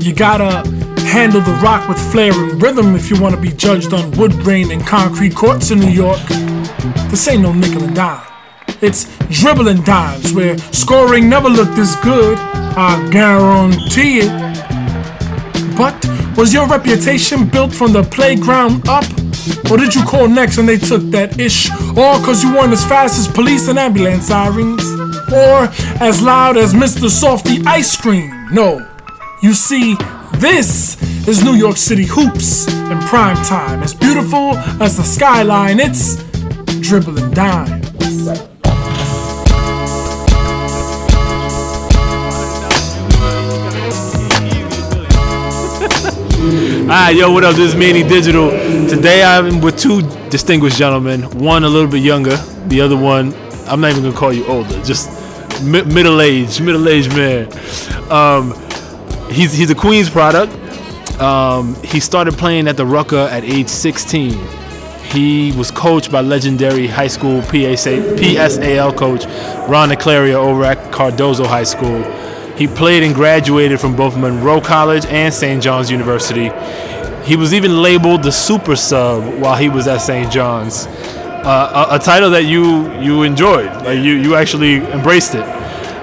You gotta handle the rock with flair and rhythm if you wanna be judged on wood grain and concrete courts in New York. This ain't no nickel and dime. It's dribbling dimes where scoring never looked this good. I guarantee it. But was your reputation built from the playground up? Or did you call next and they took that ish? Or cause you weren't as fast as police and ambulance sirens? Or as loud as Mr. Softy Ice Cream? No. You see, this is New York City hoops in prime time. As beautiful as the skyline, it's dribbling dimes. Alright, yo, what up? This is Manny Digital. Today I'm with two distinguished gentlemen. One a little bit younger, the other one, I'm not even gonna call you older, just mi- middle aged, middle aged man. Um, he's he's a Queens product. Um, he started playing at the Rucker at age 16. He was coached by legendary high school PSA, PSAL coach Ron Naclerio over at Cardozo High School. He played and graduated from both Monroe College and St. John's University. He was even labeled the super sub while he was at St. John's, uh, a, a title that you you enjoyed. Like you you actually embraced it.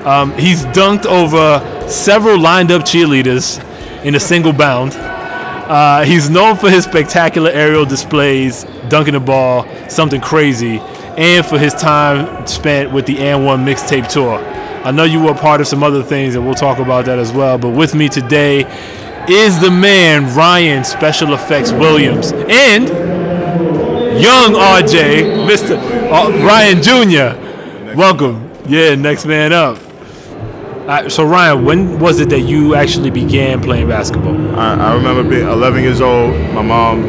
Um, he's dunked over several lined up cheerleaders in a single bound. Uh, he's known for his spectacular aerial displays, dunking the ball, something crazy, and for his time spent with the And One mixtape tour. I know you were part of some other things, and we'll talk about that as well. But with me today is the man Ryan Special Effects Williams and young RJ, Mr. uh, Ryan Jr. Welcome. Yeah, next man up. Uh, so Ryan, when was it that you actually began playing basketball? I, I remember being 11 years old. My mom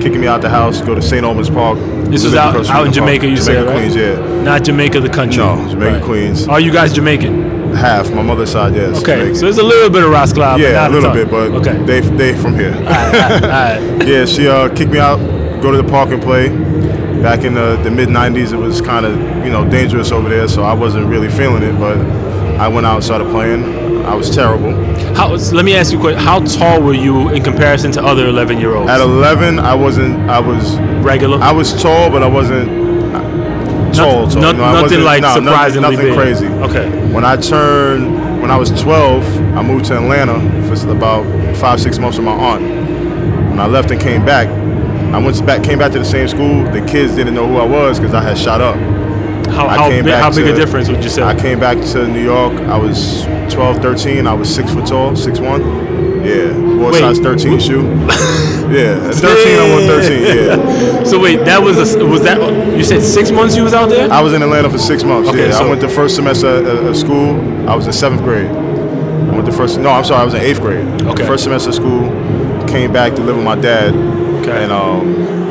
kicking me out the house, go to St. Albans Park. This was out, out in Jamaica, you Jamaica, said, right? Queens, yeah. Not Jamaica, the country. No, Jamaica, Right. Queens. Are you guys Jamaican? Half. My mother's side, yes. Okay, Jamaican. so there's a little bit of Rascalab, but yeah, a little bit, but okay. they they from here. Alright, alright. yeah, she uh, kicked me out, go to the park and play. Back in the, the mid 90s, it was kind of you know dangerous over there, so I wasn't really feeling it. But I went out and started playing. I was terrible. How, let me ask you a question. How tall were you in comparison to other 11 year olds? At 11, I wasn't. I was Regular? I was tall, but I wasn't tall. tall. no- I nothing wasn't- like no, nothing- surprisingly nothing, big. crazy. Okay. When I turned, when I was 12, I moved to Atlanta for about five, six months with my aunt. When I left and came back, I went back, came back to the same school. The kids didn't know who I was because I had shot up. How, I how, came big, back how big a difference would you say? I came back to New York. I was 12, 13. I was six foot tall, six one. Yeah, wore size 13 wh- shoe. yeah, 13, I wore 13. Yeah. So wait, that was a, was that you said six months you was out there? I was in Atlanta for six months. Okay, yeah, so- I went the first semester at school. I was in seventh grade. I went the first. No, I'm sorry. I was in eighth grade. Okay. First semester of school. Came back to live with my dad, Okay. and um,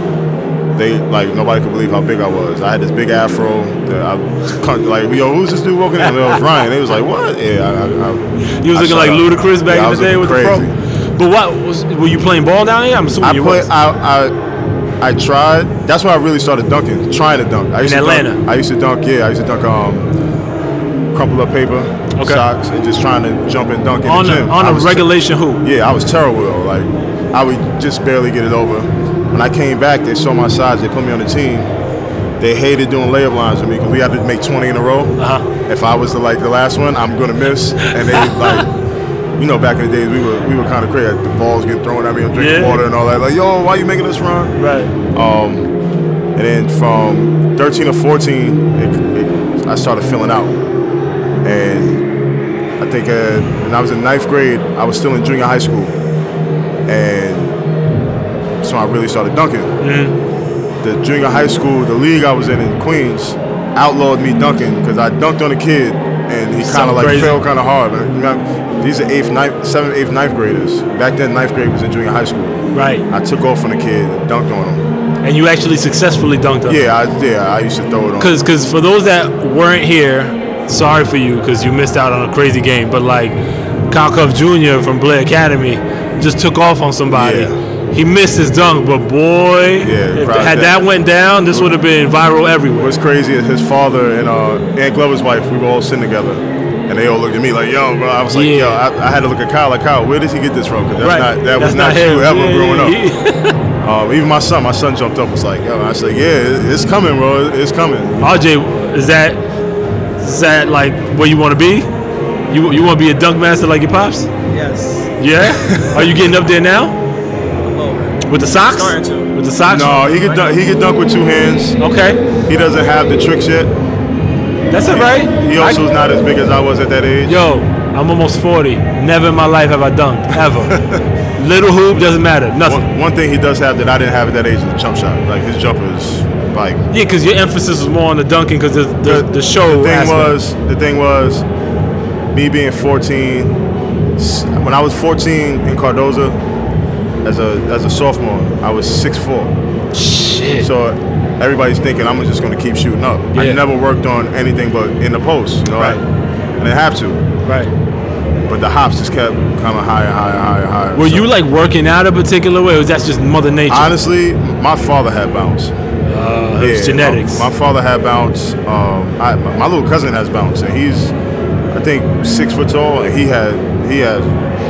they like nobody could believe how big I was. I had this big afro. That I like, yo, who's this dude walking in? And it was Ryan. They was like, what? Yeah, I, I, you was looking like up. ludicrous back Yeah, in the day with looking the crazy. fro. But what was were you playing ball down here? I'm assuming I you played. was. I, I I tried. That's when I really started dunking, trying to dunk. I used In to Atlanta? Dunk, I used to dunk. Yeah, I used to dunk um, crumple up paper, Okay. socks, and just trying to jump and dunk in on the a, gym. on I a regulation hoop. yeah, I was terrible though. Like I would just barely get it over. When I came back, they saw my size. They put me on the team. They hated doing layup lines with me because we had to make 20 in a row. Uh-huh. If I was the like the last one, I'm gonna miss. And they like, you know, back in the days we were we were kind of crazy. The balls getting thrown at me. I'm drinking Yeah. water and all that. Like, yo, why you making us run? Right. Um, and then from 13 to 14, it, it, I started filling out. And I think uh, when I was in ninth grade, I was still in junior high school. And so I really started dunking. The junior high school, the league I was in in Queens, outlawed me dunking because I dunked on a kid and he kind of like crazy. fell kind of hard. Like, you know, These are eighth, ninth, seventh, eighth, ninth graders. Back then, ninth grade was in junior high school. Right. I took off on the kid and dunked on him. And you actually successfully dunked on. Yeah, I, yeah, I used to throw it on. Cause, cause for those that weren't here, sorry for you, cause you missed out on a crazy game. But like, Kyle Cuffe Jr. from Blair Academy just took off on somebody. Yeah. He missed his dunk, but boy, if had that- that went down, this would have been viral everywhere. What's crazy is his father and uh, Aunt Glover's wife. We were all sitting together, and they all looked at me like, "Yo, bro." I was like, Yeah. "Yo," I, I had to look at Kyle like, "Kyle, where did he get this from?" Because that's right. not that That's was not, him. true ever Yeah, growing up. yeah. Um, even my son, my son jumped up, and was like, "Yo," I said, "Yeah, it's coming, bro. It's coming." RJ, is that is that like where you want to be? You you want to be a dunk master like your pops? Yes. Yeah. Are you getting up there now A little bit. With the socks? With the socks? No, he could dunk, he could dunk with two hands. Okay, He doesn't have the tricks yet. that's all right. He also is not as big as I was at that age. Yo, I'm almost 40. Never in my life have I dunked ever. Little hoop doesn't matter. Nothing. One, one thing he does have that I didn't have at that age is a jump shot. Like his jumper is like Yeah, because your emphasis was more on the dunking because the, the, the show The thing aspect. was, the thing was, me being 14. When I was 14 in Cardoza, as a as a sophomore, I was 6'4". shit. So everybody's thinking I'm just going to keep shooting up. I never worked on anything but in the post. You know, Right. I, I have to. right. But the hops just kept coming higher, higher, higher, higher. Were So- you like working out a particular way, or was that just Mother Nature? Honestly, my father had bounce. uh, Yeah, genetics. My, my father had bounce. Um, I, my my little cousin has bounce, and he's, I think, six foot tall, and he had he has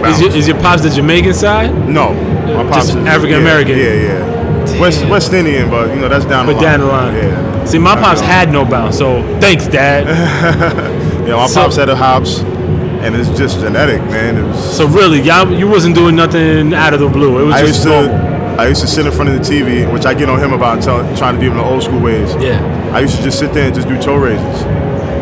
bounce. is, your, is your pops the Jamaican side? no, my pops just African American? Yeah, yeah, yeah. West West Indian, but you know that's down the But line. down the line. Yeah. See, my I pops know. had no bounce, so thanks, Dad. Yeah, my So- pops had a hops, and it's just genetic, man. It was. so really, y'all, you wasn't doing nothing out of the blue. It was I just used to. normal. I used to sit in front of the TV, which I get on him about tell, trying to do them the old school ways. Yeah. I used to just sit there and just do toe raises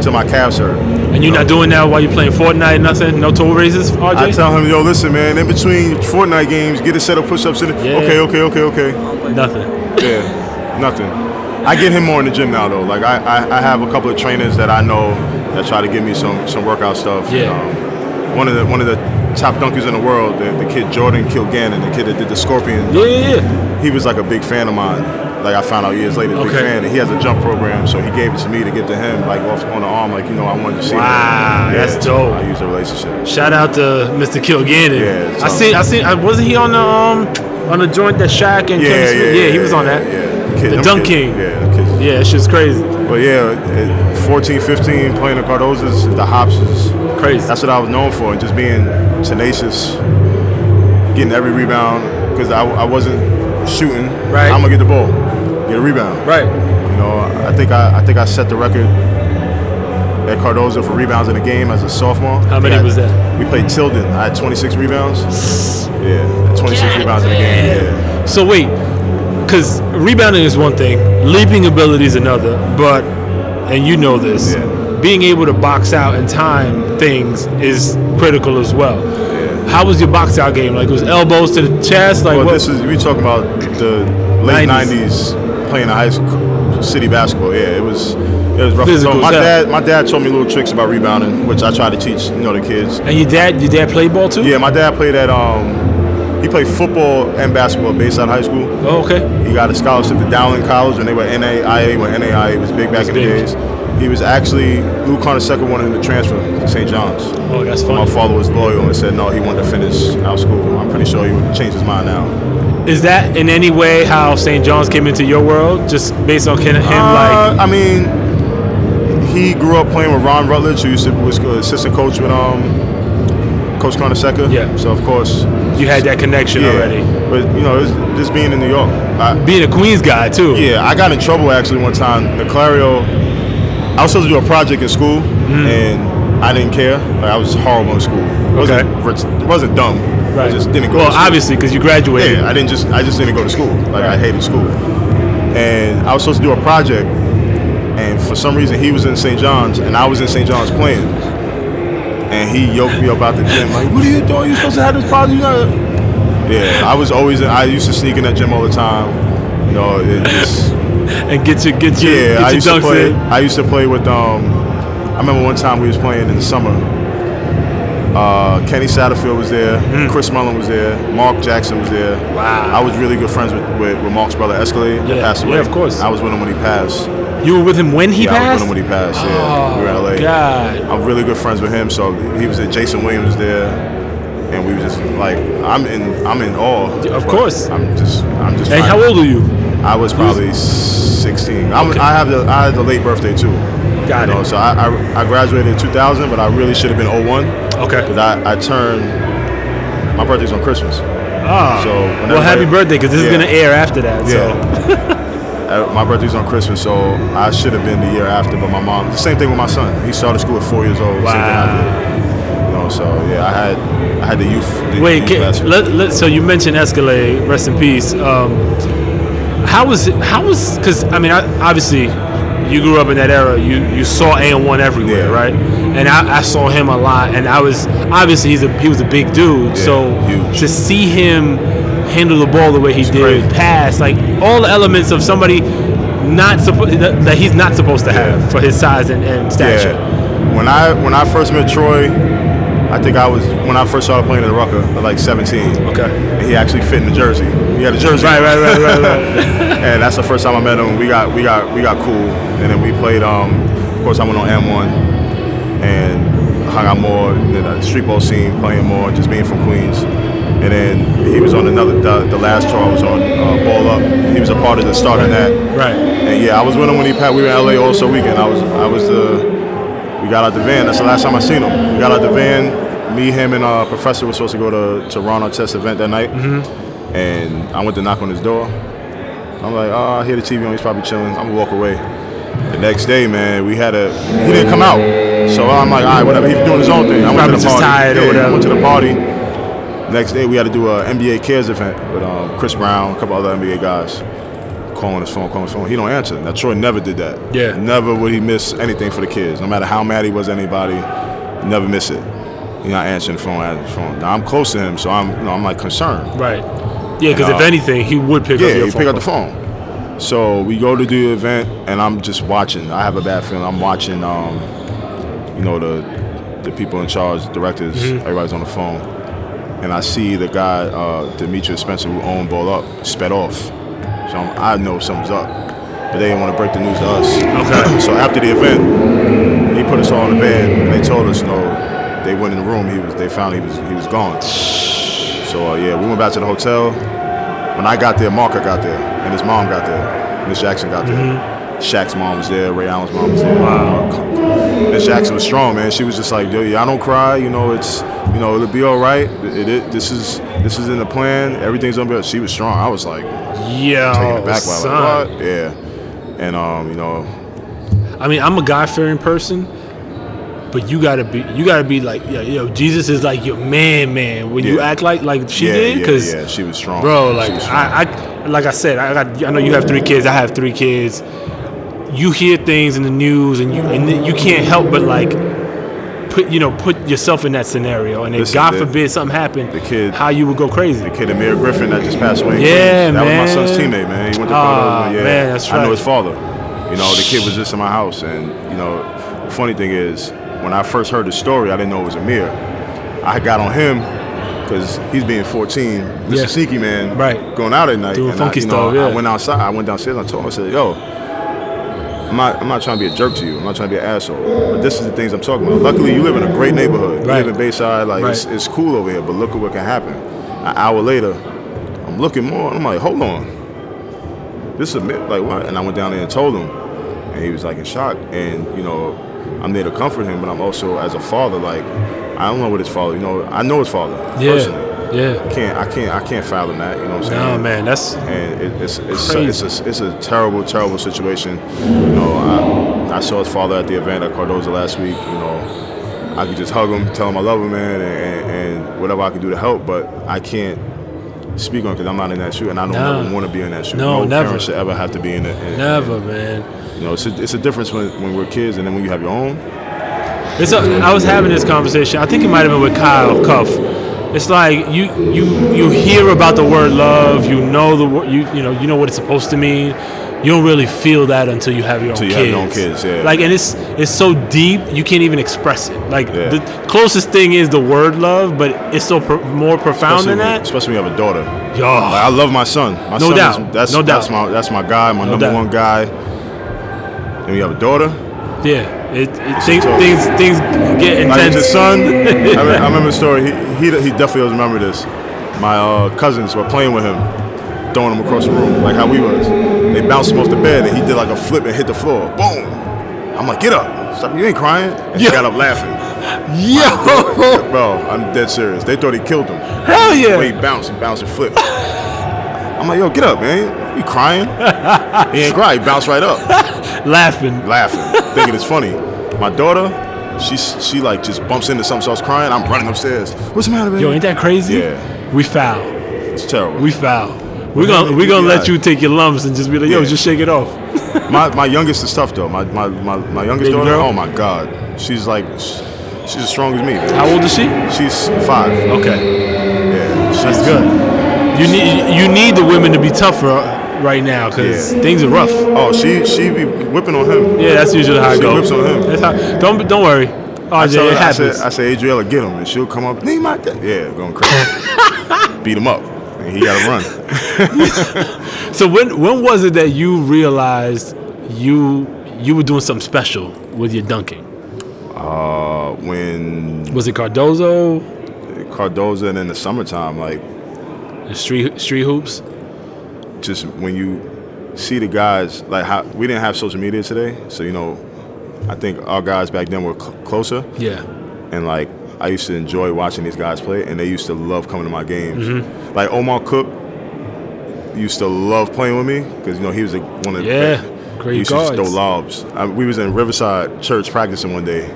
till my calves hurt. And you're not doing that while you're playing Fortnite, nothing? No toe raises, RJ? I tell him, yo, listen, man, in between Fortnite games, get a set of push-ups in it. Yeah. Okay, okay, okay, okay. nothing. Yeah, nothing. I get him more in the gym now, though. Like, I, I, I have a couple of trainers that I know that try to give me some, some workout stuff. Yeah. Um, one of the one of the top dunkers in the world, the, the kid Jordan Kilganon, the kid that did the Scorpion, Yeah, yeah, yeah. he was like a big fan of mine. Like I found out years later, big fan. And he has a jump program, so he gave it to me to get to him, like off on the arm, like you know, I wanted to see. him. Wow, that's so dope. I use a relationship. Shout out to Mr. Kilganon. Yeah, I seen, I seen, I, wasn't he on the um on the joint that Shaq and Yeah, Kevin yeah, Smith? yeah, he was on that. Yeah, Kid- The them Dunk King. Yeah, the kids. Yeah, it's just crazy, But yeah, at 14, 15, playing the Cardozas, the hops is crazy. that's what I was known for, and just being tenacious, getting every rebound because I, I wasn't shooting. Right. I'm gonna get the ball, get a rebound. right. You know, I think I, I think I set the record at Cardozo for rebounds in a game as a sophomore. How many I- was that? We played Tilden. I had 26 rebounds. Yeah, 26 rebounds in a game. Yeah. So wait, because rebounding is one thing, leaping ability is another. But and you know this, Yeah. being able to box out and time things is critical as well. Yeah. How was your box out game? Like it was elbows to the chest? Like Well, what? this is we talking about the late 90s. '90s, playing a high school city basketball. Yeah, it was it was rough. Physical So my dad, my dad told me little tricks about rebounding, which I try to teach you know the kids. and your dad, your dad played ball too? Yeah, my dad played at um, he played football and basketball based out of High School. Oh, okay. He got a scholarship to Dowling College when they were NAIA when NAIA was big back That's in big. the days. He was actually Lou Carnesecca wanted him to transfer to St. John's. Oh, that's funny. My father was loyal and said no, he wanted to finish out school. I'm pretty sure he would change his mind now. Is that in any way how St. John's came into your world? Just based on him, him like Uh, I mean, he grew up playing with Ron Rutledge, who used to was assistant coach with um, Coach Carnesecca. Yeah. So of course, you had that connection yeah. already? But you know, just being in New York, I, Being a Queens guy too. Yeah, I got in trouble actually one time. Naclerio, I was supposed to do a project in school, and I didn't care. Like I was horrible in school. It wasn't, it wasn't dumb. I just didn't go. Well, to school. obviously, because you graduated. Yeah, I didn't just I just didn't go to school. Like I hated school. And I was supposed to do a project, and for some reason he was in St. John's and I was in St. John's playing. And he yoked me up out the gym like, "What are you doing? You supposed to have this project?" You gotta-" Yeah, I was always I used to sneak in that gym all the time. You know, it just and get your get your yeah. get I your used to play. in. I used to play with um. I remember one time we was playing in the summer. Uh, Kenny Satterfield was there. Chris Mullin was there. Mark Jackson was there. Wow. I was really good friends with, with, with Mark's brother Escalade. Yeah, passed away. yeah, of course. I was with him when he passed. You were with him when he yeah, passed. I was with him when he passed. Yeah, we were in LA. Oh, God. I'm really good friends with him. So he was there. Jason Williams was there, and we were just like, I'm in, I'm in awe. Of course. I'm just, I'm just. And how old are you? I was probably 16. I'm, Okay. I have the, I had the late birthday too. Got you it. know, so I, I, I graduated in 2000, but I really should have been 01 Okay. because I, I turned. My birthday's on Christmas. Ah. So well, happy everybody- birthday, because this is gonna air after that. So. Uh, my birthday's on Christmas, so I should have been the year after. But my mom, the same thing with my son. He started school at four years old. Same thing I did. You know, so yeah, I had I had the youth. The Wait, youth can, let, let, so you mentioned Escalade, rest in peace. Um, how was it? How was? Because I mean, I, obviously, you grew up in that era. You you saw and one everywhere, Yeah. right? And I, I saw him a lot, and I was obviously he's a he was a big dude. Yeah, so huge. to see him handle the ball the way he did, crazy. pass like all the elements of somebody not supposed that, he's not supposed to have Yeah. for his size and, and stature. When I when I first met Troy, I think I was when I first started playing in the Rucker, at like 17. Okay. And he actually fit in the jersey. He had a jersey. Right, right, right, right, right. and that's the first time I met him. We got we got we got cool, and then we played. Um, of course, I went on And One and hung out more in the street ball scene, playing more, just being from Queens. And then he was on another. The, the last tour I was on, uh, Ball Up. He was a part of the start of that. right. And yeah, I was with him when he passed. We were in LA also weekend. I was I was the. We got out the van. That's the last time I seen him. We got out the van. Me, him, and uh, Professor were supposed to go to to Ron Artest event that night. And I went to knock on his door. I'm like, oh, I hear the TV on. He's probably chilling. I'm gonna walk away. The next day, man, we had a. He didn't come out. So I'm like, all right, whatever. He's doing his own thing. I went Probably to the party. tired or Yeah, whatever. I went to the party. Next day, we had to do a NBA Cares event with um, Chris Brown, a couple other NBA guys. Calling his phone, calling his phone. He don't answer. Now Troy never did that. Yeah. Never would he miss anything for the kids. No matter how mad he was at anybody, never miss it. He not answering the phone, answering the phone. Now I'm close to him, so I'm, you know, I'm like concerned. Right. Yeah, because if anything, he would pick Yeah, up your he pick up the phone. So we go to the event, and I'm just watching. I have a bad feeling. I'm watching, um, you know, the the people in charge, directors, Mm-hmm. everybody's on the phone, and I see the guy, uh, Demetrius Spencer, who owned Ball Up, sped off. So I'm, I know something's up, but they didn't want to break the news to us. Okay. so after the event, he put us all in the van, and they told us, no, they went in the room. He was, they found he was, he was gone. So uh, yeah, we went back to the hotel. When I got there, Marker got there, and his mom got there. Miss Jackson got there. Shaq's mom was there. Ray Allen's mom was there. Wow. Miss Jackson was strong, man. She was just like, "Yo, I don't cry. You know, it's, you know, it'll be all right. It, it, this is, this is in the plan. Everything's gonna be." She was strong. I was like Yeah, aback by Oh, son. like, what? Yeah. And um, you know, I mean, I'm a God fearing person, but you gotta be, you gotta be like, yo, yo Jesus is like your man, man. When you act like like she yeah, did, because yeah, she was strong. bro, like strong. I, I, like I said, I got, I know you have three kids. I have three kids. You hear things in the news, and you, and you can't help but like. Put you know, put yourself in that scenario, and if Listen, God the- forbid something happened, the kid- how you would go crazy. the kid Amir Griffin that just passed away. Yeah, that man. was my son's teammate, man. He went to Ah, Yeah, man, that's true. I know his father. You know, the kid was just in my house, and you know, funny thing is, when I first heard the story, I didn't know it was Amir. I got on him because he's being 14, Mr. Yeah. Sneaky Man, Right. going out at night. Doing and funky I, you know, stuff, yeah. I went outside. I went downstairs. and I told him, I said, "Yo, I'm not, I'm not trying to be a jerk to you. I'm not trying to be an asshole. But this is the things I'm talking about. Luckily, you live in a great neighborhood. Right. You live in Bayside. Like it's, Right. it's cool over here. But look at what can happen. An hour later, I'm looking more. I'm like, hold on. This is a. Like what? And I went down there and told him, and he was like in shock. And you know, I'm there to comfort him, but I'm also as a father. Like I don't know what his father. You know, I know his father Yeah, personally. yeah. I can't. I can't. I can't fathom that. You know what I'm saying? No, man, that's and it, it's it's Crazy. it's a, it's a terrible, terrible situation. You know, I, I saw his father at the event at Cardoza last week. You know, I could just hug him, tell him I love him, man, and, and, whatever I can do to help. But I can't speak on because I'm not in that shoe, and I don't No. ever want to be in that shoe. No, never. should ever have to be in it. Never, man. You know, it's a, it's a difference when, when we're kids and then when you have your own. It's a, I was having this conversation. I think it might have been with Kyle Cuffe. It's like you you you hear about the word love. You know the. You you know you know what it's supposed to mean. You don't really feel that until you have your own Till you kids. have your own kids, yeah. Like and it's it's so deep you can't even express it. Like Yeah. the closest thing is the word love, but it's so pro- more profound Especially than when, that. especially when you have a daughter. Yo, Like, I love my son. My No son doubt. Is, that's No that's doubt. my that's my guy, my No number doubt. one guy. And you have a daughter. yeah. It, it things, things things get Like intense. his son, I, remember, I remember a story. He, he he definitely doesn't remember this. My uh, cousins were playing with him, throwing him across the room, like how we was. They bounced him off the bed, and he did like a flip and hit the floor. Boom! I'm like, get up! stop. You ain't crying. And he Yeah. got up laughing. Yo, Bro, I'm dead serious. They thought he killed him. hell The yeah. he bounced, he bounced and flipped. I'm like, yo, get up, man. You crying? he ain't cry. He bounced right up, Laughing. laughing, thinking it's funny. My daughter, she she like just bumps into something, starts crying. I'm running upstairs. What's the matter, man? Yo, ain't that crazy? Yeah. We foul. It's terrible. We foul. We're gonna we gonna let you take your lumps and just be like, yo, Yeah. just shake it off. my my youngest is tough though. My my my, my youngest Baby daughter. girl? Oh my god, she's like she's as strong as me. Dude. How old is she? She's five. Okay, Yeah, she's that's good. You need you need the women to be tougher right now because Yeah. things are rough. Oh, she she be whipping on him. Yeah, that's usually how it goes. She whips on him. That's how, don't don't worry. I, tell it her, I said. I said, Adriella, get him, and she'll come up. Need my dad. Yeah, going crazy. Beat him up, and he got to run. so when when was it that you realized you you were doing something special with your dunking? Uh, when Was it Cardozo, Cardozo, and in the summertime, like the street street hoops? just when you see the guys, like how we didn't have social media today, so you know, I think our guys back then were cl- closer. Yeah. and like I used to enjoy watching these guys play, and they used to love coming to my games. Mm-hmm. Like Omar Cook used to love playing with me because you know he was a, one of the Yeah, he great used to just throw guards. lobs. I, we was in Riverside Church practicing one day,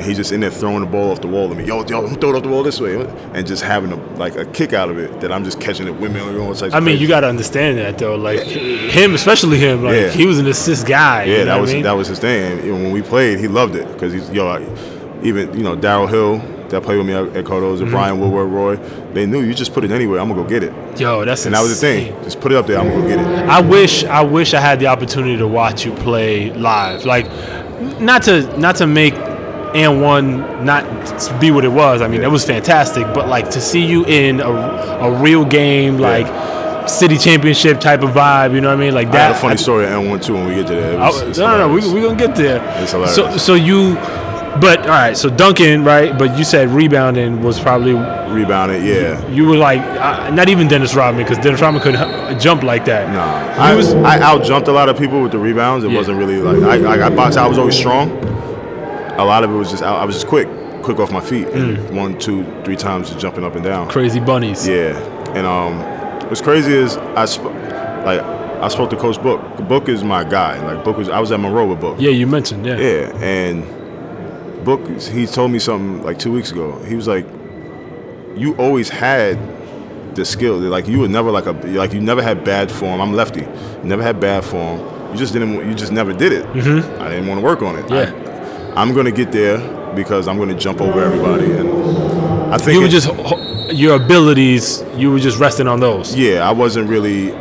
and he's just in there throwing the ball off the wall to me. Yo, yo, throw it off the wall this way, and just having a, like a kick out of it that I'm just catching it, and all types. I mean, crazy- you got to understand that though. Like him, especially him. Like Yeah. he was an assist guy. Yeah, you know that was I mean? that was his thing. And when we played, he loved it because he's yo, like, even you know Daryl Hill that played with me at, at Cardozo, Mm-hmm. Brian Woodward, Roy. They knew you just put it anywhere. I'm gonna go get it, Yo, that's and that was the thing. Just put it up there. I'm gonna go get it. I wish I wish I had the opportunity to watch you play live. Like not to not to make and one not be what it was. I mean, Yeah. it was fantastic, but like to see you in a, a real game like city championship type of vibe, you know what I mean? Like I that had a funny I- story at And One too when we get to that. It was- it's no, no, no, we hilarious. we gonna get there. It's hilarious. So so you but all right, so Duncan, right? But you said rebounding was probably rebounded. Yeah. you were like uh, not even Dennis Rodman because Dennis Rodman couldn't h- jump like that. Nah, I was I out jumped a lot of people with the rebounds. It Yeah. wasn't really like I, I, I boxed. I was always strong. A lot of it was just I, I was just quick, quick off my feet, and Mm. one, two, three times just jumping up and down. Crazy bunnies. Yeah, and um, what's crazy is I sp- like I spoke to Coach Book. Book is my guy. Like Book was I was at Monroe with Book. Yeah, you mentioned, yeah. Yeah, and Book he told me something like two weeks ago. He was like, "You always had the skill. Like you were never like a like you never had bad form. I'm lefty. You never had bad form. You just didn't. You just never did it. Mm-hmm. I didn't want to work on it. Yeah. I, am gonna get there because I'm gonna jump over everybody. And I think You were it- just your abilities. You were just resting on those. yeah, I wasn't really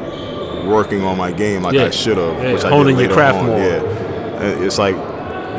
working on my game like Yeah. I should have, Yeah, which I honing did your craft on. more. Yeah, and it's like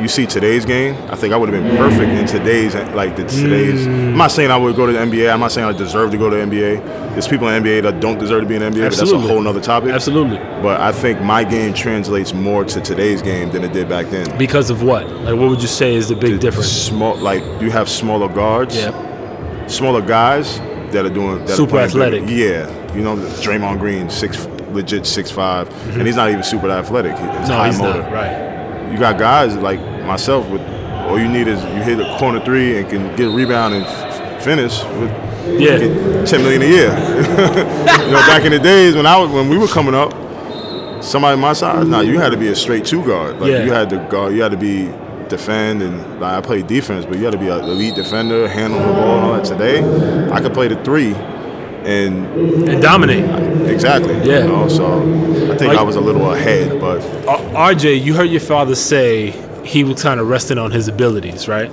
you see today's game. I think I would have been perfect in today's like the today's. Mm. I'm not saying I would go to the NBA. I'm not saying I deserve to go to the NBA. There's people in the NBA that don't deserve to be in the NBA. But that's a whole other topic. Absolutely. But I think my game translates more to today's game than it did back then. Because of what? Like, what would you say is the big difference? Small, like you have smaller guards, Yeah. smaller guys that are doing that Super bigger. athletic. Yeah, you know, Draymond Green, six legit six five, and he's not even super athletic. He- It's Mm-hmm. No, high he's motor. not. Right. You got guys like myself with all you need is you hit a corner three and can get a rebound and f- finish with Yeah. ten million a year. you know, back in the days when I was when we were coming up, somebody my size, nah, you had to be a straight two guard. Like Yeah. you had to guard, you had to be defend and like, I played defense, but you had to be an elite defender, handle the ball and all that. Today, I could play the three and And dominate. exactly. Yeah. You know, so I think Like- I was a little ahead, but RJ, you heard your father say he was kind of resting on his abilities, right?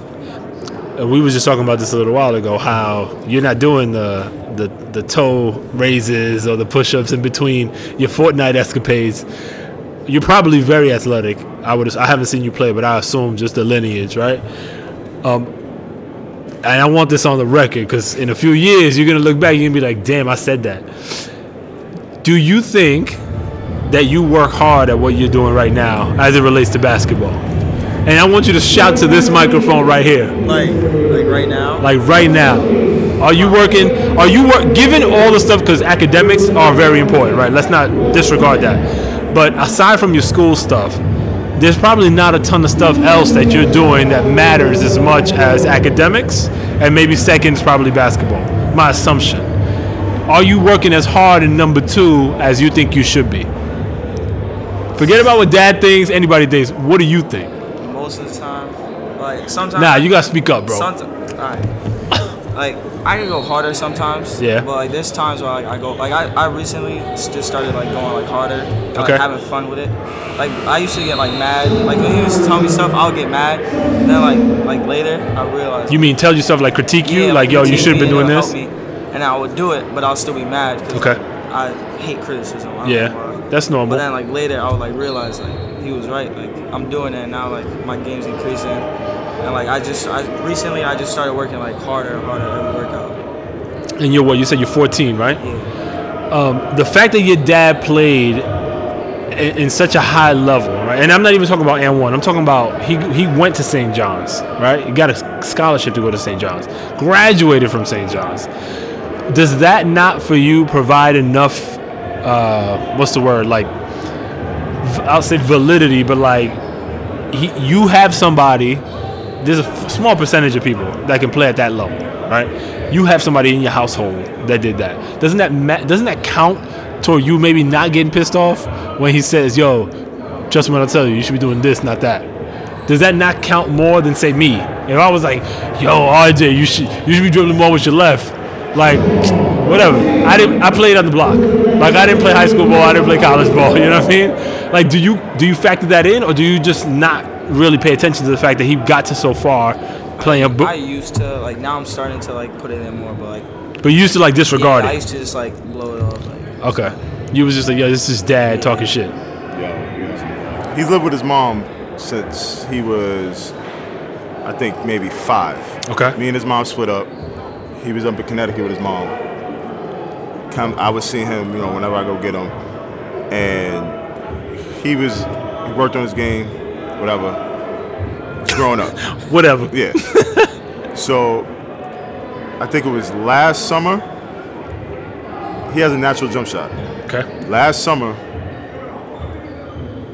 We was just talking about this a little while ago. How you're not doing the the, the toe raises or the push-ups in between your Fortnite escapades. You're probably very athletic. I would. I haven't seen you play, but I assume just the lineage, right? Um, and I want this on the record because in a few years you're gonna look back, you're gonna be like, "Damn, I said that." Do you think that you work hard at what you're doing right now as it relates to basketball. And I want you to shout to this microphone right here. Like, like right now. Like right now. Are you working? Are you work given all the stuff because academics are very important, right? Let's not disregard that. But aside from your school stuff, there's probably not a ton of stuff else that you're doing that matters as much as academics, and maybe second is probably basketball. My assumption. Are you working as hard in number two as you think you should be? Forget about what dad thinks, anybody thinks. What do you think? Most of the time, like sometimes. Nah, you gotta speak up, bro. Sometimes, alright. like I can go harder sometimes. Yeah. But like there's times where like, I go like I, I recently just started like going like harder, and, like Okay. having fun with it. Like I used to get like mad. Like when he used to tell me stuff, I'll get mad. Then like like later I realized. You mean tell yourself like critique you, Yeah, like yo, you should have been doing this. me. And I would do it, but I'll still be mad. Okay. like, I hate criticism. I Yeah, that's normal. But then like later, I would like realize like he was right. Like I'm doing it now. Like my game's increasing, and like I just I recently I just started working like harder and harder every workout. And you're what? You said you're 14, right? Yeah. um, the fact that your dad played in, in such a high level, right? And I'm not even talking about and one. I'm talking about he he went to St. John's, right? He got a scholarship to go to St. John's, graduated from St. John's. Does that not for you provide enough? Uh, what's the word? Like, I'll say validity, but like, he, you have somebody. There's a small percentage of people that can play at that level, right? You have somebody in your household that did that. Doesn't that ma- doesn't that count toward you maybe not getting pissed off when he says, "Yo, trust me when I tell you, you should be doing this, not that." Does that not count more than say me? If I was like, "Yo, RJ, you should you should be dribbling more with your left," like whatever. I didn't. I played on the block. Like I didn't play high school ball. I didn't play college ball. You know what I mean? Like, do you do you factor that in, or do you just not really pay attention to the fact that he got to so far playing a I book, used to like now I'm starting to like put it in more, but like but you used to like disregard yeah, I used to just like blow it off. Like, Okay. You was just like, yo, this is dad talking shit. Yo, he's lived with his mom since he was, I think, maybe five. Okay. Me and his mom split up. He was up in Connecticut with his mom. Come, I would see him, you know, whenever I go get him, and he was he worked on his game, whatever. Growing up. Whatever. Yeah. so, I think it was last summer. He has a natural jump shot. Okay. Last summer,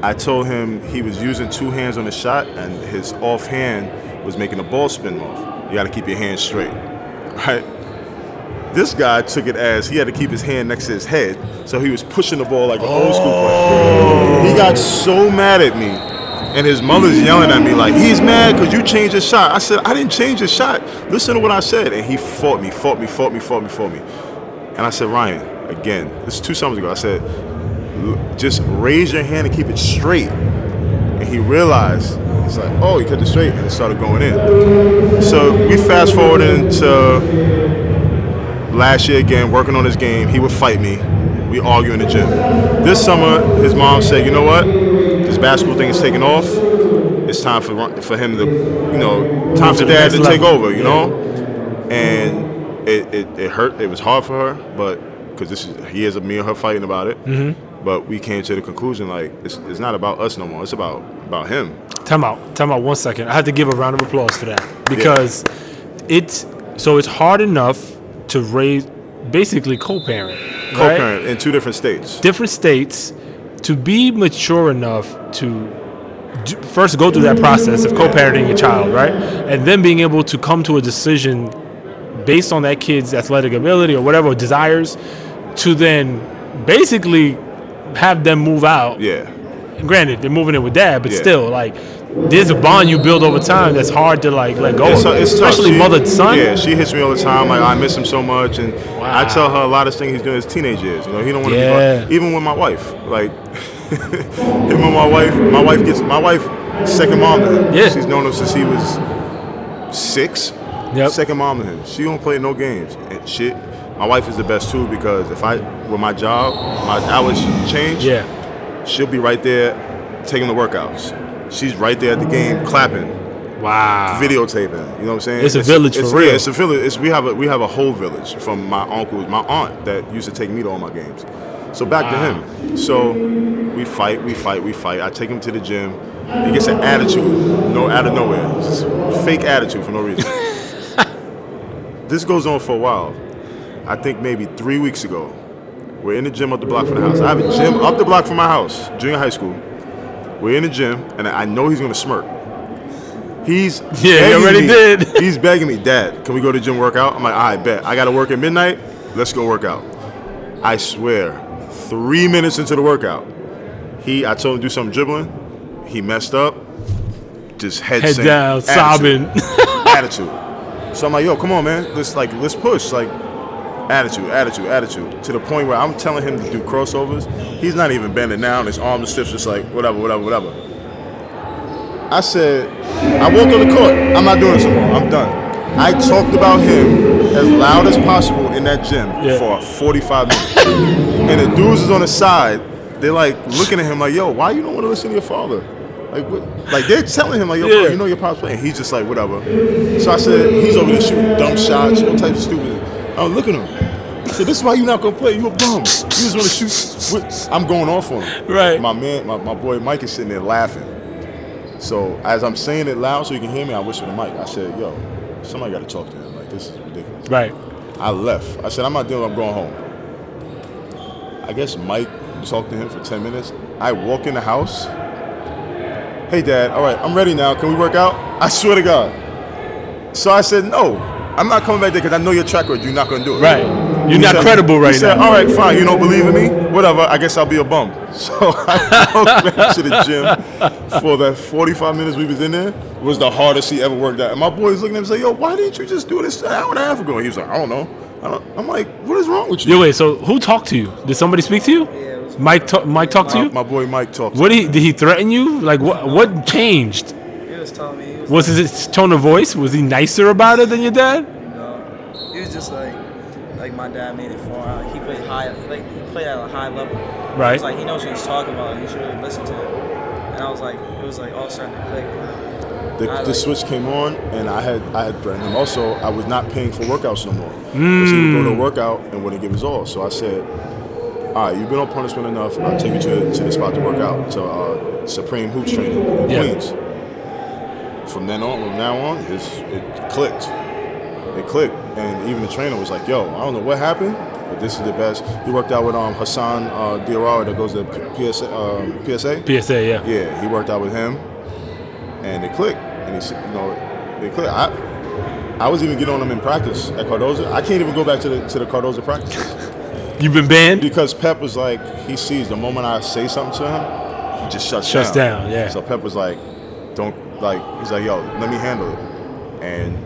I told him he was using two hands on the shot, and his off hand was making the ball spin off. You got to keep your hands straight, right? This guy took it as he had to keep his hand next to his head, so he was pushing the ball like an old school player. He got so mad at me, and his mother's yelling at me like, "He's mad because you changed his shot." I said, "I didn't change his shot. Listen to what I said." And he fought me, fought me, fought me, fought me, fought me. And I said, Ryan, again, this is two summers ago. I said, just raise your hand and keep it straight. And he realized, he's like, oh, he kept it straight, and it started going in. So we fast forward into last year again, working on his game. He would fight me. We argue in the gym. This summer, his mom said, you know what? This basketball thing is taking off. It's time for for him to, you know, time for dad to take over, you know? And it, it, it hurt. It was hard for her, but because this is years of me and her fighting about it. Mm-hmm. But we came to the conclusion like it's, it's not about us no more. It's about about him. Time out. Time out one second. I have to give a round of applause for that because it's so it's hard enough to raise basically co-parent. Co-parent in two different states. different states to be mature enough to do, first go through that process of co-parenting your child, right? And then being able to come to a decision based on that kid's athletic ability or whatever desires to then basically have them move out. Yeah. Granted, they're moving in with dad, but Yeah. still like there's a bond you build over time that's hard to like let go It's, of. it's. Especially She- mother son. Yeah, she hits me all the time. Like I miss him so much, and I tell her a lot of things he's doing his teenage years. You know, he don't want to Yeah. be even with my wife. Like him and my wife. My wife gets my wife second mom to him. Yeah. she's known him since he was six. Yep. Second mom to him. She don't play no games and shit. My wife is the best too because if I with my job, my hours change. Yeah. She'll be right there taking the workouts. She's right there at the game clapping Wow. videotaping. You know what I'm saying? It's a village for it's, real. Yeah, it's a village. It's, we have a we have a whole village from my uncle, my aunt that used to take me to all my games. So back to him. So we fight, we fight, we fight. I take him to the gym. He gets an attitude, no out of nowhere, fake attitude for no reason. this goes on for a while. I think maybe three weeks ago, we're in the gym up the block from the house. I have a gym up the block from my house, junior high school. We're in the gym, and I know he's gonna smirk. He's Yeah, he begging already me- did. He's begging me, Dad, can we go to the gym workout? I'm like, I bet. I gotta work at midnight. Let's go work out. I swear, three minutes into the workout, he I told him to do some dribbling. He messed up. Just head, Head down, Attitude. sobbing. attitude. So I'm like, yo, come on, man. Let's like let's push. Like attitude, attitude, attitude. To the point where I'm telling him to do crossovers. He's not even bending down. His arms are stiff, just like whatever, whatever, whatever. I said, I walked on the court. I'm not doing this anymore. I'm done. I talked about him as loud as possible in that gym Yeah. for 45 minutes. and the dudes is on the side. They're like looking at him like, yo, why you don't want to listen to your father? Like, what? like they're telling him like, yo, Yeah. you know your pop's playing. He's just like, whatever. So I said, he's over there shooting dumb shots, all types of stupid. I'm looking at him. Said, this is why you're not gonna play. You a bum. You just want to shoot. What- I'm going off on him. Right. My man, my, my boy Mike is sitting there laughing. So as I'm saying it loud so you can hear me, I whisper to Mike. I said, yo, somebody got to talk to him. Like this is ridiculous. right. I left. I said, I'm not dealing. I'm going home. I guess Mike talked to him for 10 minutes. I walk in the house. Hey, Dad. All right, I'm ready now. Can we work out? I swear to God. So I said, no. I'm not coming back there because I know your track record. You're not going to do it. Right. You're He not said- credible right he said. All right, fine. You don't believe in me? Whatever. I guess I'll be a bum. So I walked back to the gym for that 45 minutes we was in there. It Was the hardest he ever worked out. And my boys looking at him and say, Yo, why didn't you just do this an hour and a half ago? He was like, I don't know. I don't, I'm like, What is wrong with you? Yo, wait. So who talked to you? Did somebody speak to you? Yeah, Mike. Ta- Mike talked to you. my boy Mike talked. What did he? Did he threaten you? Like what? What changed? He was telling me he was, Was his tone of voice? Was he nicer about it than your dad? no, he was just like like my dad made it for him. Like, he played high, like he played at a high level. Right. It's like he knows what he's talking about. and You should really listen to him. And I was like, it was like all starting to click. the, the like- switch came on, and I had I had threatened him. Also, I was not paying for workouts no more. Because he would go to a workout and wouldn't give his all. So I said, all right, you've been on punishment enough. I'll take you to, to the spot to work out, to uh, Supreme Hoops Training in Yeah. Queens. From then on, from now on, it's, it clicked. It clicked, and even the trainer was like, "Yo, I don't know what happened, but this is the best." He worked out with um, Hassan uh, Diarra that goes to PSA. Um, PSA. PSA. Yeah. Yeah, he worked out with him, and it clicked. And he, said, you know, they clicked. I, I was even getting on him in practice at Cardoza. I can't even go back to the to the Cardoza practices You've been banned. because Pep was like, he sees the moment I say something to him, he just shuts, Shuts down, yeah. So Pep was like, don't like. He's like, yo, let me handle it. And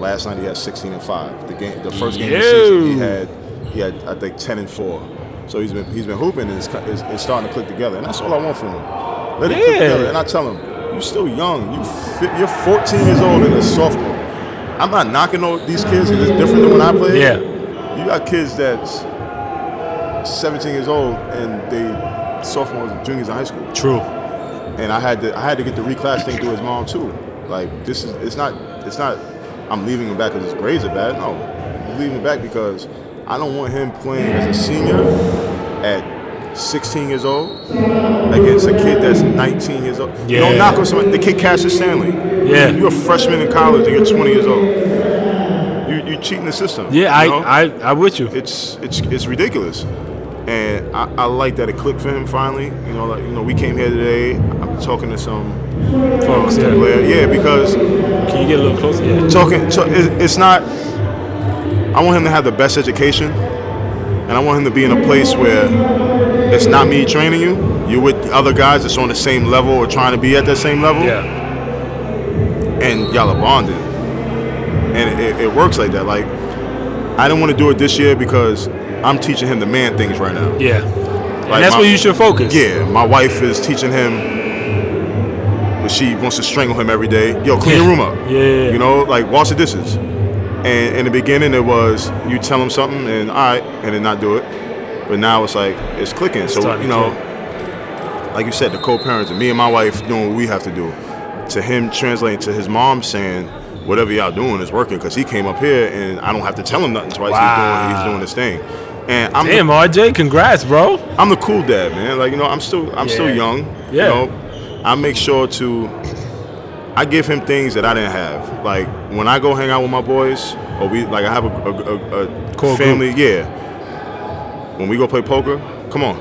last night he had 16 and five. The game, the first game of the season, he had he had I think 10 and four. So he's been he's been hooping and it's, it's, it's starting to click together, and that's all I want from him. Let it click together. And I tell him, you're still young. You you're 14 years old and a sophomore. I'm not knocking all these kids. It's different than when I played. Yeah. You got kids that's 17 years old and they sophomores and juniors in high school. True. And I had to I had to get the reclass thing through his mom too. Like this is it's not it's not I'm leaving him back because his grades are bad. No, I'm leaving him back because I don't want him playing as a senior at 16 years old against a kid that's 19 years old. You don't knock on somebody. The kid Cassius Stanley. Yeah. You're a freshman in college and you're 20 years old. You you cheating the system. Yeah. I. you know? I. I with you. it's it's it's ridiculous. And I, I like that it clicked for him finally. You know, like you know, we came here today. Talking to some Folks. Yeah. because Can you get a little closer? Yeah. talking to, it's not. I want him to have the best education, and I want him to be in a place where it's not me training you. You're with other guys that's on the same level or trying to be at that same level, Yeah. and y'all are bonded. And it, it works like that. Like I didn't want to do it this year because I'm teaching him the man things right now. Yeah. Like and that's my- where you should focus. Yeah, my wife is teaching him. But she wants to strangle him every day. Yo, clean your room up. Yeah. You know, like wash the dishes. And in the beginning, it was you tell him something and all right, and then not do it. But now it's like it's clicking. So you know, like you said, the co-parenting, me and my wife doing what we have to do. To him translating to his mom saying, whatever y'all doing is working because he came up here and I don't have to tell him nothing twice. Wow. He's doing he's doing his thing. And I'm the- Damn, RJ, congrats, bro. I'm the cool dad, man. Like you know, I'm still I'm still young. Yeah. You know, I make sure to I give him things that I didn't have. Like when I go hang out with my boys, or we like I have a, a, a, a family. Yeah. When we go play poker, come on,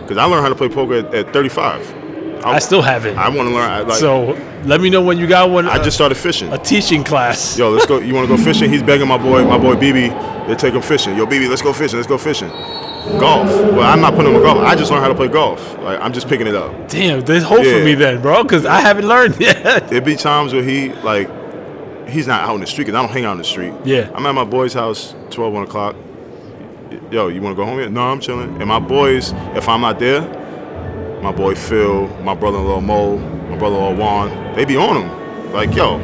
because I learned how to play poker at, at 35. I still haven't. I want to learn. I, like, so let me know when you got one. I uh, just started fishing. a teaching class. Yo, let's go. You want to go fishing? He's begging my boy, my boy BB, to take him fishing. Yo, BB, let's go fishing. Let's go fishing. Golf. Well, I'm not putting him on golf. I just learned how to play golf. Like I'm just picking it up. Damn, there's hope for me then, bro, because I haven't learned yet. There be times where he like, he's not out in the street because I don't hang out in the street. Yeah. I'm at my boy's house, 12, 1 o'clock. Yo, you want to go home yet? No, I'm chilling. And my boys, if I'm not there, my boy Phil, my brother-in-law Mo, my brother-in-law Juan, they be on him. Like, yo,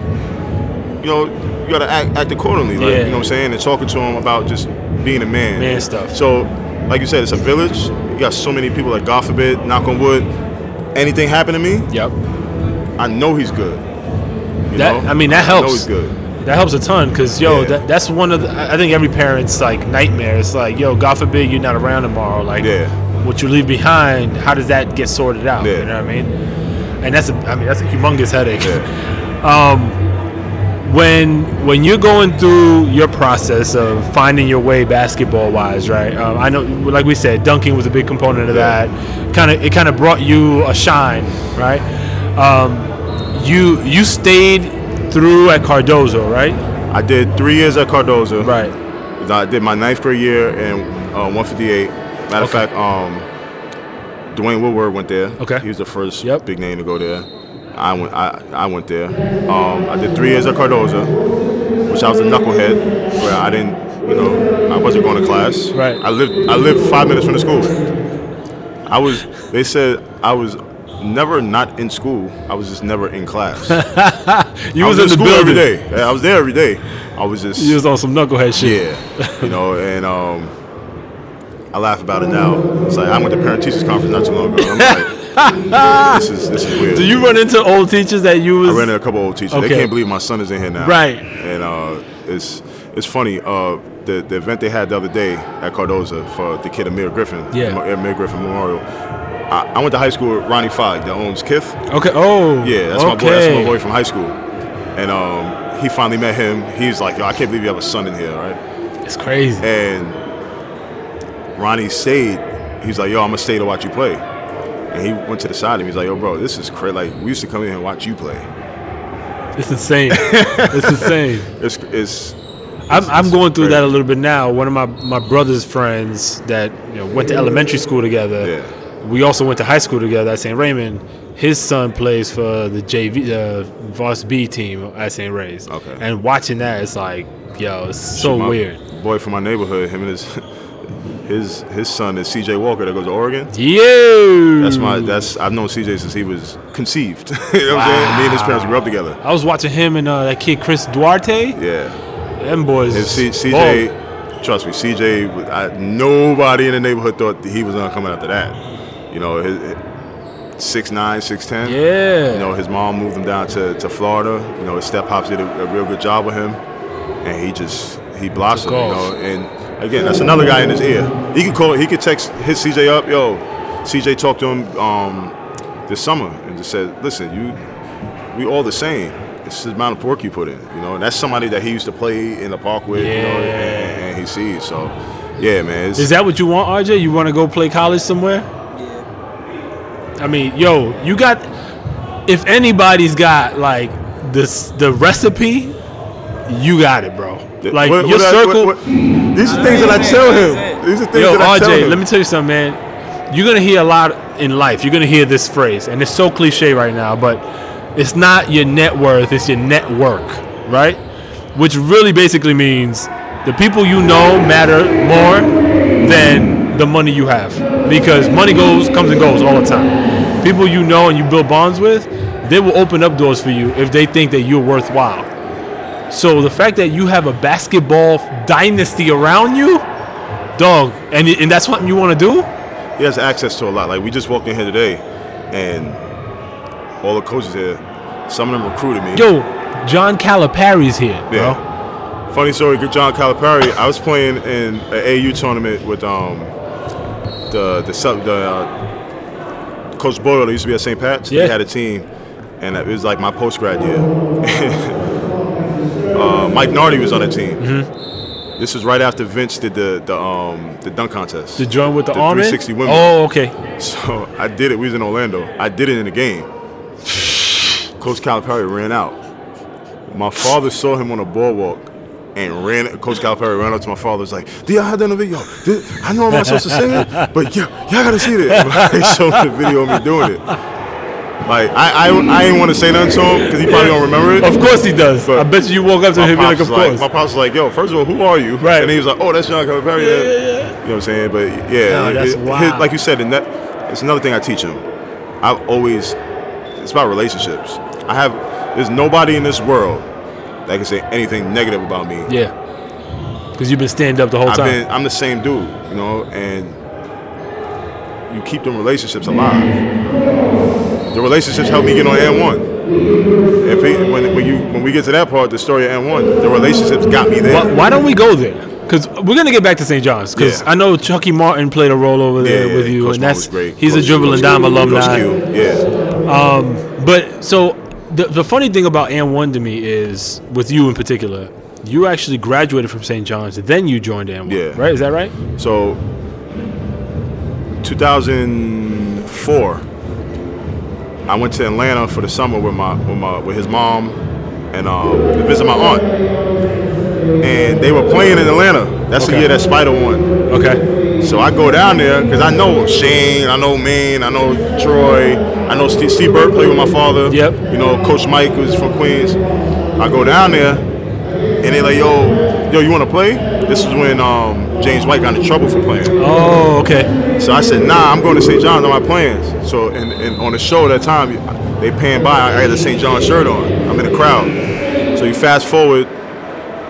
you know, you gotta act, act accordingly. Like, Yeah. you know what I'm saying? And talking to him about just being a man. Man stuff. So, like you said, it's a village. You got so many people. Like, God forbid, knock on wood, anything happen to me, Yep. I know he's good. You That- know? I mean, that I know helps. he's good. That helps a ton because yo, Yeah. that, that's one of the. I I think every parent's like nightmare. It's like yo, God forbid you're not around tomorrow. Like, Yeah. what you leave behind, how does that get sorted out? Yeah. You know what I mean? And that's a, I mean, that's a humongous headache. Yeah. Um, when when you're going through your process of finding your way basketball wise, right? Um, I know, like we said, dunking was a big component of that. Kind of, it kind of brought you a shine, right? Um, you you stayed through at Cardozo, right? I did three years at Cardozo. Right. I did my ninth grade year in uh, 158. Matter of Okay. fact, um, Dwayne Woodward went there. Okay. He was the first Yep. big name to go there. I went. I, I went there. Um, I did three years at Cardozo, which I was a knucklehead, where I didn't, you know, I wasn't going to class. Right. I lived. I lived five minutes from the school. I was. They said I was never not in school. I was just never in class. You I was, in the school building. every day. Yeah, I was there every day. I was just. You was on some knucklehead shit. Yeah, you know, and um, I laugh about it now. It's like I went to parent teachers conference not too long ago. I'm like, this is this is weird. Do you run into old teachers that you was? I ran into a couple old teachers. Okay. They can't believe my son is in here now. Right. And uh, it's it's funny. Uh, the the event they had the other day at Cardozo for the kid Amir Griffin. Yeah. Amir Griffin Memorial. I, I went to high school with Ronnie Fieg that owns Kith. Okay. Oh. Yeah, that's okay. my boy. That's my boy from high school. And um, he finally met him. He's like, yo, I can't believe you have a son in here, right? It's crazy. And Ronnie stayed. He's like, yo, I'm gonna stay to watch you play. And he went to the side of me. He's like, yo, bro, this is crazy. Like, we used to come in and watch you play. It's insane. it's insane. It's it's I'm, I'm it's going through crazy. that a little bit now. One of my, my brother's friends that you know, went to elementary school together. Yeah. We also went to high school together at St. Raymond. His son plays for the JV, uh, Voss B team at St. Ray's. Okay. And watching that, it's like, yo, it's so my weird. Boy from my neighborhood, him and his his his son is CJ Walker that goes to Oregon. Yeah. That's my that's I've known CJ since he was conceived. you know what I'm saying? Me and his parents grew up together. I was watching him and uh, that kid Chris Duarte. Yeah. Them boys. And C. CJ, trust me, CJ, I, nobody in the neighborhood thought he was gonna come after that. You know, his, six nine, six ten. Yeah. You know, his mom moved him down to, to Florida. You know, his step pops did a, a real good job with him, and he just he blossomed. You know, and again, that's another guy in his ear. He could call. He could text his CJ up. Yo, CJ talked to him um, this summer and just said, "Listen, you, we all the same. It's the amount of work you put in. You know, and that's somebody that he used to play in the park with. You know, and, and he sees. So, yeah, man. It's, Is that what you want, RJ? You want to go play college somewhere? Yeah. I mean, yo, you got. If anybody's got like this, the recipe, you got it, bro. Like What- your what circle. what- these are things that I tell him. These are things Yo, that I tell RJ, him. let me tell you something, man. You're gonna hear a lot in life. You're gonna hear this phrase, and it's so cliche right now, but it's not your net worth; it's your network, right? Which really basically means the people you know matter more than the money you have, because money goes, comes and goes all the time. People you know and you build bonds with, they will open up doors for you if they think that you're worthwhile. So the fact that you have a basketball dynasty around you, dog, and and that's what you want to do. he has access to a lot. Like we just walked in here today, and all the coaches here, some of them recruited me. Yo, John Calipari's here, bro. Yeah. Funny story, John Calipari. I was playing in an AU tournament with um the the sub the uh, Coach Boyle that used to be at St. Pat's. Yeah. He had a team, and it was like my post grad year. uh, Mike Nardi was on the team. This was right after Vince did the the um the dunk contest. The joint with the, The arm in? 360 women. Oh, okay. So I did it. We was in Orlando. I did it in the game. Coach Calipari ran out. My father saw him on the boardwalk and ran. Coach Calipari ran up to my father. Was like, "Do y'all have that on the video? Did, I know I'm not supposed to say it, but yeah, y'all gotta see this." they showed the video of me doing it. Like I, I, I didn't want to say nothing to him because he probably don't remember it. Of course he does. But I bet you you walk up to My him and be like, of was course. my pops was like, "Yo, first of all, who are you?" Right. And he was like, "Oh, that's John Calipari." Yeah, Yeah, yeah, yeah. You know what I'm saying? But yeah, No, that's it- wild. like you said, and that, it's another thing I teach him. I've always, it's about relationships. I have, there's nobody in this world that can say anything negative about me. yeah. Because you've been stand up the whole I've time. been, I'm the same dude, you know, and you keep them relationships alive. The relationships helped me get on And One. If it, when, when you when we get to that part, the story of And One, the relationships got me there. why, why don't we go there? Because we're gonna get back to St. John's. Because Yeah. I know Chucky Martin played a role over there yeah, with you, Coach and that's great. he's Coach- a dribble and dime alumni. Yeah. Um, but so the the funny thing about and one to me is with you in particular, you actually graduated from St. John's, then you joined and one. Yeah. Right? Is that right? So, 2004, I went to Atlanta for the summer with my with my with his mom and um, to visit my aunt. And they were playing in Atlanta. That's the year that Spider won. Okay. So I go down there because I know Shane, I know Maine, I know Troy, I know Steve, Steve Burke played with my father. Yep. You know, Coach Mike was from Queens. I go down there, and they like, yo, yo, you want to play? This is when um, James White got in trouble for playing. Oh, okay. So I said, nah, I'm going to St. John's on my plans. So and, and on the show that time, they pan by. I had the St. John's shirt on. I'm in the crowd. So you fast forward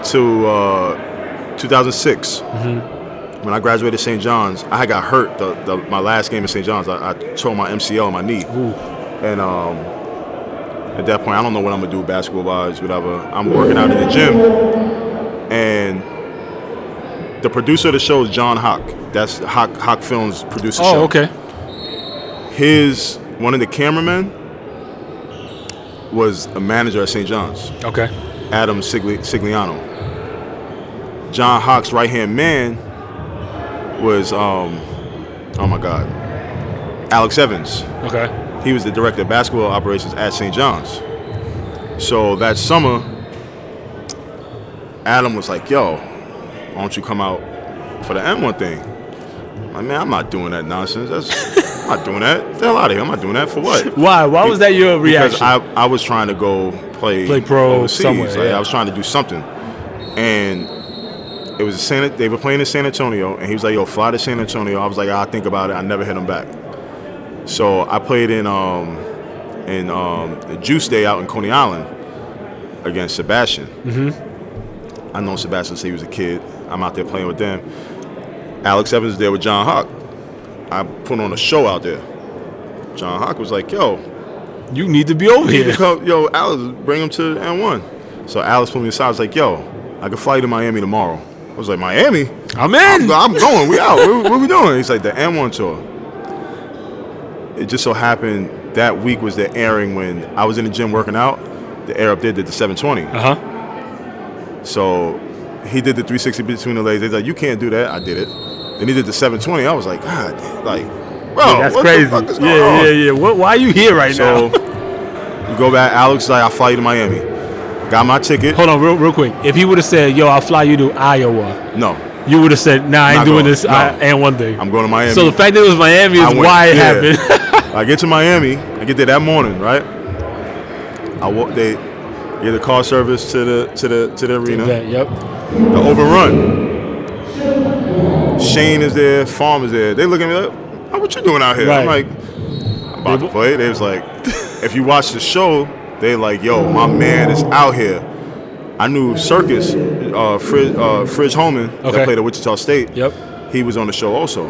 to uh, 2006. When I graduated St. John's, I got hurt the, the, my last game at St. John's. I, I tore my MCL on my knee. And um, at that point, I don't know what I'm going to do basketball wise, whatever. I'm working out in the gym. And the producer of the show is John Hawk. That's Hawk, Hawk Films producer Oh, show. okay. His one of the cameramen was a manager at St. John's, Okay. Adam Sigli- Sigliano. John Hawk's right hand man was um, oh my God, Alex Evans. Okay. He was the director of basketball operations at St. John's. So that summer, Adam was like, "Yo, why don't you come out for the And One thing?" I'm like, man, I'm not doing that nonsense. That's I'm not doing that. The hell out of here. I'm not doing that for what? Why? Why was that your reaction? Because? I, I was trying to go play Play pro overseas. somewhere, Like, yeah. I was trying to do something, and it was a San. They were playing in San Antonio, and he was like, "Yo, fly to San Antonio." I was like, "I'll think about it." I never hit him back. So I played in um in um the Juice Day out in Coney Island against Sebastian. Mm-hmm. I know Sebastian since he was a kid. I'm out there playing with them. Alex Evans is there with John Hawk. I put on a show out there. John Hawk was like, "Yo, you need to be over here. come, yo, Alex, bring him to And One. So Alex put me aside. I was like, yo, I can fly you to Miami tomorrow. I was like, Miami? I'm I'm, in. I'm going. We out. What, what we doing? He's like, the And One tour. It just so happened that week was the airing when I was in the gym working out. The air up there did the 720. Uh huh. So he did the 360 between the legs. They like, you can't do that. I did it. Then he did the 720. I was like, God, like, bro, That's crazy. the fuck is yeah, yeah, yeah. What, why are you here right now? So now? you go back. Alex like, I'll fly you to Miami. Got my ticket. Hold on, real, real quick. If he would have said, "Yo, I'll fly you to Iowa," No, you would have said, "Nah, I ain't doing going. this." No. I, and one thing. I'm going to Miami. So the fact that it was Miami is went- why it yeah. happened. I get to Miami. I get there that morning, right? I walk. They get the car service to the to the to the arena. yep. The overrun. Shane is there. Farm is there. They look at me like, oh, "What you doing out here?" I'm like, "I'm about to play." They was like, "If you watch the show, they like, yo, my man is out here." I knew Circus, uh, Fridge, uh, Fridge Holman, Okay. that played at Wichita State. Yep. He was on the show also.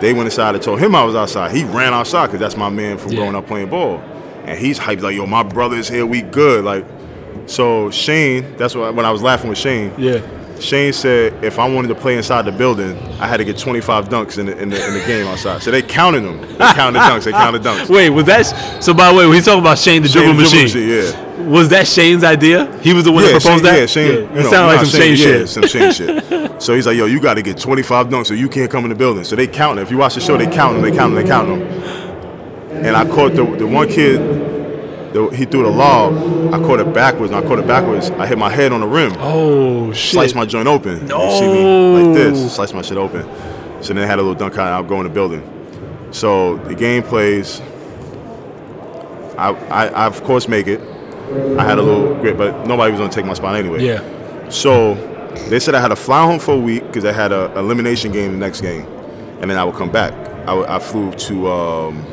They went inside and told him I was outside. He ran outside because that's my man from Yeah. growing up playing ball. And he's hyped like, yo, my brother is here. We good. Like, so Shane, that's what when I was laughing with Shane. Yeah. Shane said if I wanted to play inside the building, I had to get 25 dunks in the in the, in the game outside. So they counted them. They counted dunks. They counted dunks. Wait, was that? So by the way, we talking about Shane the Shane dribble machine. machine, yeah. Was that Shane's idea? He was the one that proposed Shane, that. Yeah, Shane. Yeah, you It sounded like some Shane, yeah, shit. some Shane shit. So he's like, yo, you got to get 25 dunks, so you can't come in the building. So they count. If you watch the show, they count them, they count them, they count them. And I caught the the one kid. The, he threw the lob. I caught it backwards. And I caught it backwards. I hit my head on the rim. Oh shit! Sliced my joint open. You see me like this. Slice my shit open. So then I had a little dunk out. I'll go in the building. So the game plays. I, I, I of course make it. I had a little grip, but nobody was gonna take my spot anyway. yeah. So they said I had to fly home for a week because I had a elimination game the next game, and then I would come back. I, I flew to um,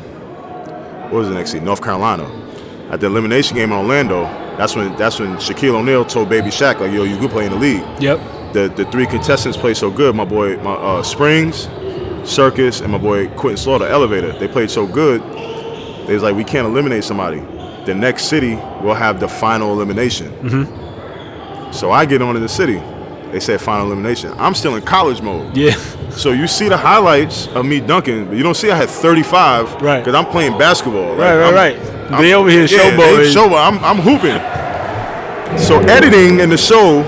what was the next city? North Carolina. At the elimination game in Orlando, that's when that's when Shaquille O'Neal told Baby Shaq like, "Yo, you could play in the league." Yep. The the three contestants played so good. My boy, my uh, Springs, Circus, and my boy Quentin Slaughter, Elevator. They played so good. They was like, "We can't eliminate somebody. The next city will have the final elimination." So I get on in the city. They said final elimination. I'm still in college mode. Yeah. So you see the highlights of me dunking, but you don't see I had 35 Right. because I'm playing basketball. Like, Right, right, I'm- right. I'm- They over here yeah, showboating. Show, I'm, I'm hooping. So editing in the show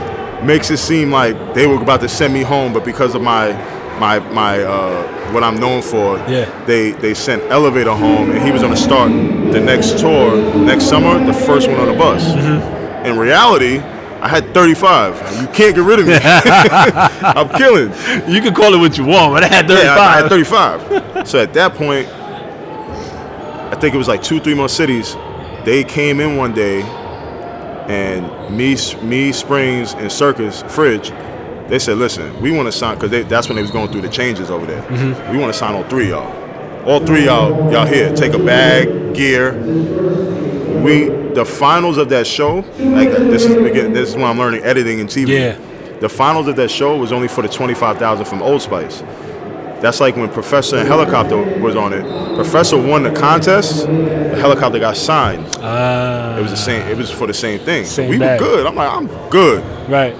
makes it seem like they were about to send me home, but because of my my my uh, what I'm known for, Yeah. they they sent Elevator home, and he was going to start the next tour next summer, the first one on the bus. Mm-hmm. In reality. I had 35. You can't get rid of me. I'm killing. You can call it what you want, but I had 35. Yeah, I, I had 35. so at that point, I think it was like two, three more cities. They came in one day, and me, me, Springs, and Circus, Fridge, they said, "Listen, we want to sign because that's when they was going through the changes over there. Mm-hmm. We want to sign all three of y'all. All three of y'all, y'all here. Take a bag, gear. We the finals of that show. Like this is this is when I'm learning editing and TV. Yeah. The finals of that show was only for the 25,000 from Old Spice. That's like when Professor and Helicopter was on it. Professor won the contest, the helicopter got signed. Ah, It was the same. It was for the same thing. Same we bag. were good. I'm like, I'm good. right.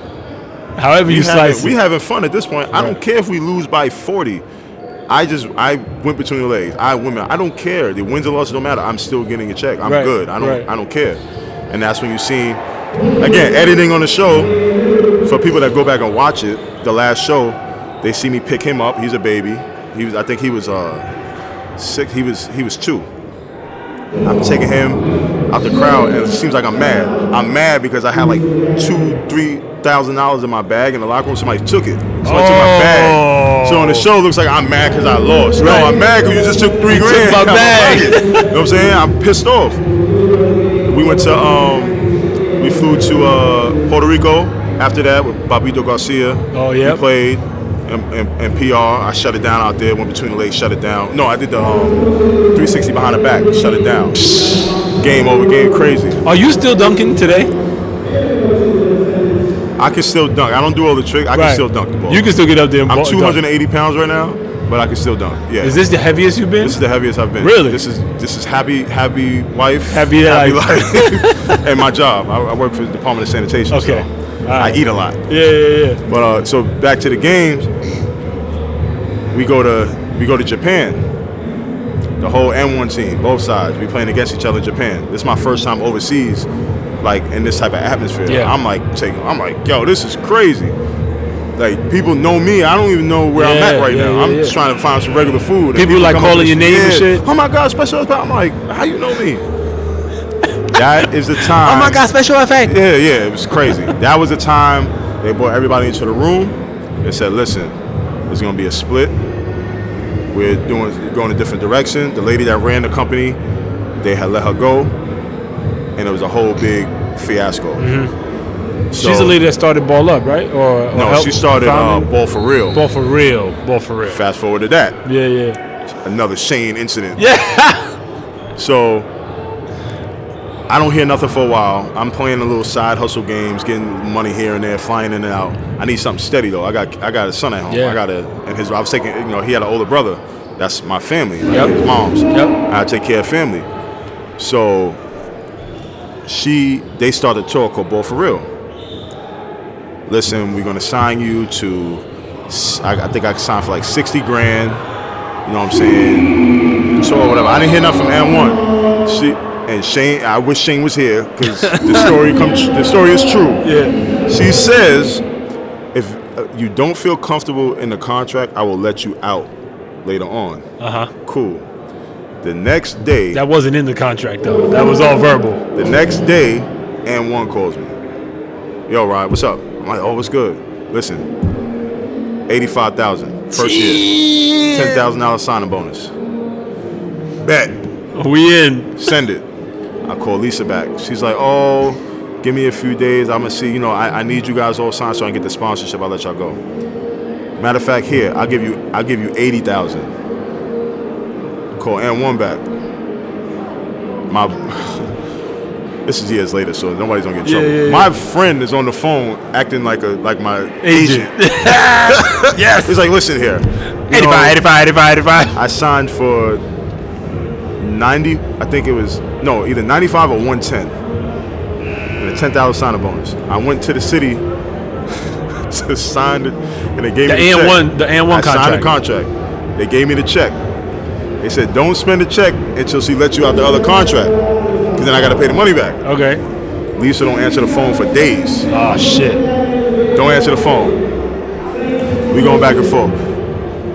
However We you having, slice we having fun at this point. I don't care if we lose by 40. I just I went between the legs. I went. I don't care. The wins and losses don't matter. I'm still getting a check. I'm Right, good. I don't. right. I don't care. And that's when you see, again, editing on the show. For people that go back and watch it, the last show, they see me pick him up. He's a baby. He was. I think he was uh, six. He was. He was two. I'm taking him out the crowd, and it seems like I'm mad. I'm mad because I had like two, three thousand dollars in my bag in the locker room. Somebody took it. Somebody took my bag. So on the show, it looks like I'm mad because I lost. Oh. Right. No, I'm mad because you just took three grand. Took my bag. You know what I'm saying? I'm pissed off. We went to um, we flew to uh, Puerto Rico. After that, with Babito Garcia. Oh, yeah. We played. And, and, and PR, I shut it down out there. Went between the legs, shut it down. No, I did the um, 360 behind the back, shut it down. Game over, game crazy. Are you still dunking today? I can still dunk. I don't do all the tricks. I can still dunk the ball. You can still get up there and I'm ball- dunk. 280 pounds right now, but I can still dunk. Yeah. Is this the heaviest you've been? This is the heaviest I've been. Really? This is this is happy happy wife. Happy life. life. and my job. I, I work for the Department of Sanitation. Okay. So right. I eat a lot. yeah, yeah, yeah. But uh, so back to the games. We go to we go to Japan. The whole And One team, both sides, we playing against each other in Japan. This is my first time overseas, like in this type of atmosphere. Yeah. I'm like taking, I'm like, yo, this is crazy. Like people know me. I don't even know where I'm at right yeah, now. yeah, I'm yeah. just trying to find some regular food. And People, like, calling your name and shit? Oh my God, special effect. I'm like, how you know me? that is the time. Oh my God, special effect. Yeah, yeah, it was crazy. that was the time they brought everybody into the room. They said, "Listen, there's gonna be a split. We're doing going a different direction." The lady that ran the company, they had let her go, and it was a whole big fiasco. Mm-hmm. She's the lady that started Ball Up, right? Or, or No, she started uh? Ball for Real. Ball for real. Ball for real. Fast forward to that, Yeah, yeah. another Shane incident. Yeah. So I don't hear nothing for a while. I'm playing a little side hustle games, getting money here and there, flying in and out. I need something steady though. I got I got a son at home. Yeah. I got a and his I was taking you know he had an older brother. That's my family. like, Yep. His mom's. Yep. I take care of family. So she they started a tour called Ball for Real. Listen, we're gonna sign you to. I think I signed for like sixty grand. You know what I'm saying? So whatever. I didn't hear nothing from And One. She and Shane, I wish Shane was here because the story comes. The story is true. Yeah. She says, if you don't feel comfortable in the contract, I will let you out later on. Uh huh. Cool. The next day, That wasn't in the contract though. That was all verbal. the next day, and one calls me. Yo, Rod, what's up? I'm like, oh, what's good? Listen, eighty-five thousand first year, ten thousand dollars signing bonus. Bet. We in. Send it. I call Lisa back. She's like, oh, give me a few days. I'm gonna see. You know, I, I need you guys all signed so I can get the sponsorship. I'll let y'all go. Matter of fact, here I'll give you. I'll give you eighty thousand. And one back. My. This is years later, so nobody's gonna get in Yeah, trouble. yeah, yeah. My friend is on the phone acting like a like my Agent. agent. yes. He's like, listen here. you 85, know, 85, 85, 85. I signed for 90, I think it was, no, either 95 or 110. And a $10,000 signing bonus. I went to the city to sign it, and they gave The me the and check. one, the and one I signed the contract. contract. They gave me the check. They said, don't spend the check until she lets you out the other contract. Because then I got to pay the money back. Okay. Lisa don't answer the phone for days. Oh shit. Don't answer the phone. We going back and forth.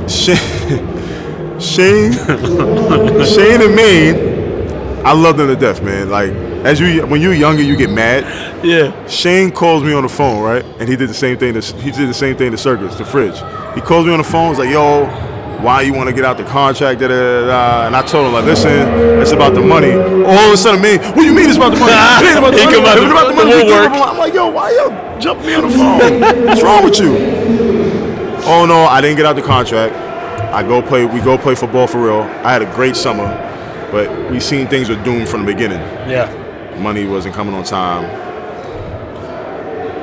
Shane, Shane, Shane and Maine, I love them to death, man. Like as you when you're younger, you get mad. Yeah. Shane calls me on the phone, right? And he did the same thing. To, he did the same thing to Circus, the fridge. He calls me on the phone. He's like, "Yo, why you want to get out the contract?" Da, da, da. And I told him like, "Listen, it's about the money." All of a sudden, me, what do you mean it's about the money? It ain't about the money. come out It's the- about the money. I'm like, "Yo, why you jumping me on the phone? What's wrong with you?" Oh no, I didn't get out the contract. I go play. We go play football for real. I had a great summer, but we seen things were doomed from the beginning Yeah. money wasn't coming on time.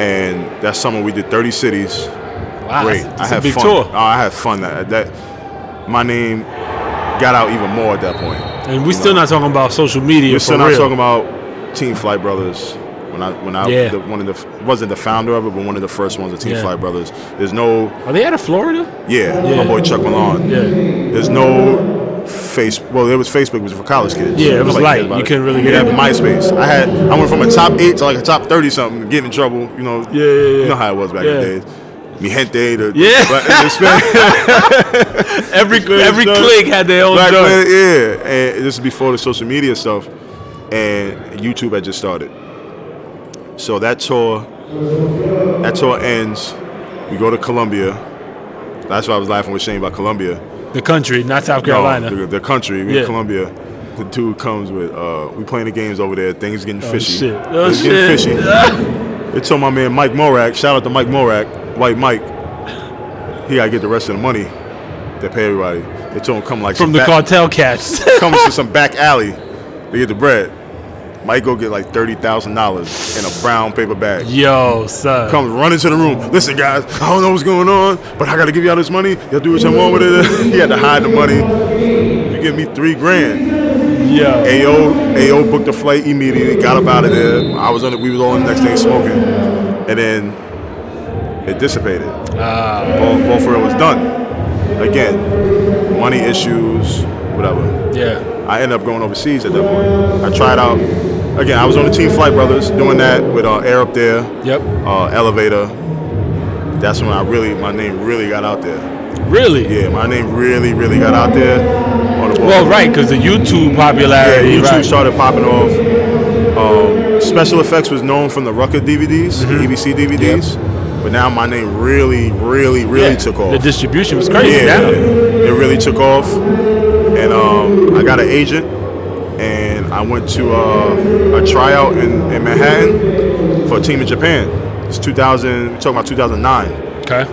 And that summer we did 30 cities. Wow. Great. That's, I that's had big fun. tour. Oh, I had fun. That that my name got out even more at that point. And we're still not talking about social media We're still not real. talking about Team Flight Brothers. When I when I Yeah. the, one of the wasn't the founder of it, but one of the first ones of Team Yeah. Flight Brothers. There's no Are they out of Florida? yeah, Yeah. my boy Chuck Malone. Yeah. There's no face. Well, it was Facebook, it was for college kids. Yeah, it was Nobody light. You it. couldn't really get had in. MySpace. I had. I went from a top eight to like a top thirty something, getting in trouble. You know. Yeah, yeah, yeah. You know how it was back Yeah. in the days. Mi gente, the Yeah. the Every every stuff. clique had their own black man, yeah. And this is before the social media stuff, and YouTube had just started. So that tour, that tour ends. We go to Colombia. That's why I was laughing with Shane about Colombia. The country, not South Carolina. No, the, the country, we Yeah. in Colombia. The dude comes with, uh, we playing the games over there. Things getting fishy. shit. Oh, Things getting fishy. they told my man Mike Morak, shout out to Mike Morak, White Mike. He gotta get the rest of the money. They pay everybody. They told him come like From the back, cartel cats. comes to some back alley to get the bread. Mike go get like thirty thousand dollars in a brown paper bag. Yo, son. Comes running to the room. Listen, guys, I don't know what's going on, but I gotta give y'all this money. Y'all do what you want with it. he had to hide the money. You give me three grand. Yeah. AO, AO booked a flight immediately. Got up out of there. I was on. The, we was all in the next day smoking, and then it dissipated. Ah. Ball for it was done. Again, money issues, whatever. Yeah. I ended up going overseas at that point. I tried out. Again, I was on the Team Flight Brothers doing that with uh, Air Up There, Yep. uh, Elevator. That's when I really, my name really got out there. Really? Yeah, my name really, really got out there. On the Well, right, because the YouTube Yeah, popularity. YouTube right. started popping off. Um, special effects was known from the Rucker DVDs, Mm-hmm. EBC DVDs, but now my name really, really, really Yeah. took off. The distribution was crazy. yeah, now. it really took off, and um, I got an agent, and I went to uh, a tryout in, in Manhattan for a team in Japan. It's 2000. We're talking about 2009 Okay.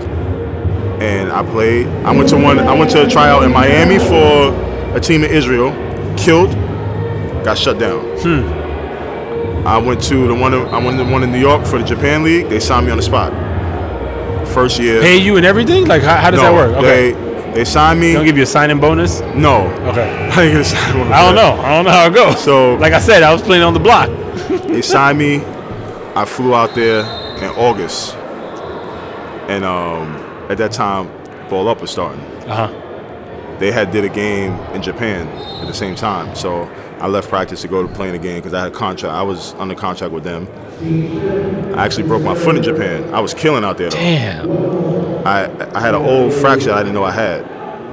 and I played. I went to one. I went to a tryout in Miami for a team in Israel. Killed. Got shut down. Hmm. I went to the one. I went to the one in New York for the Japan League. They signed me on the spot. First year. Pay you and everything? Like, how, how does that work? Okay. They they signed me. They don't give you a signing bonus? no. Okay. I ain't gonna sign one of I don't know. I don't know how it goes. So- like I said, I was playing on the block. They signed me. I flew out there in August, and um, at that time, Ball Up was starting. Uh huh. they had did a game in Japan at the same time. So I left practice to go to playing again because I had a contract. I was under contract with them. I actually broke my foot in Japan. I was killing out there. Though. Damn. I I had an old fracture I didn't know I had.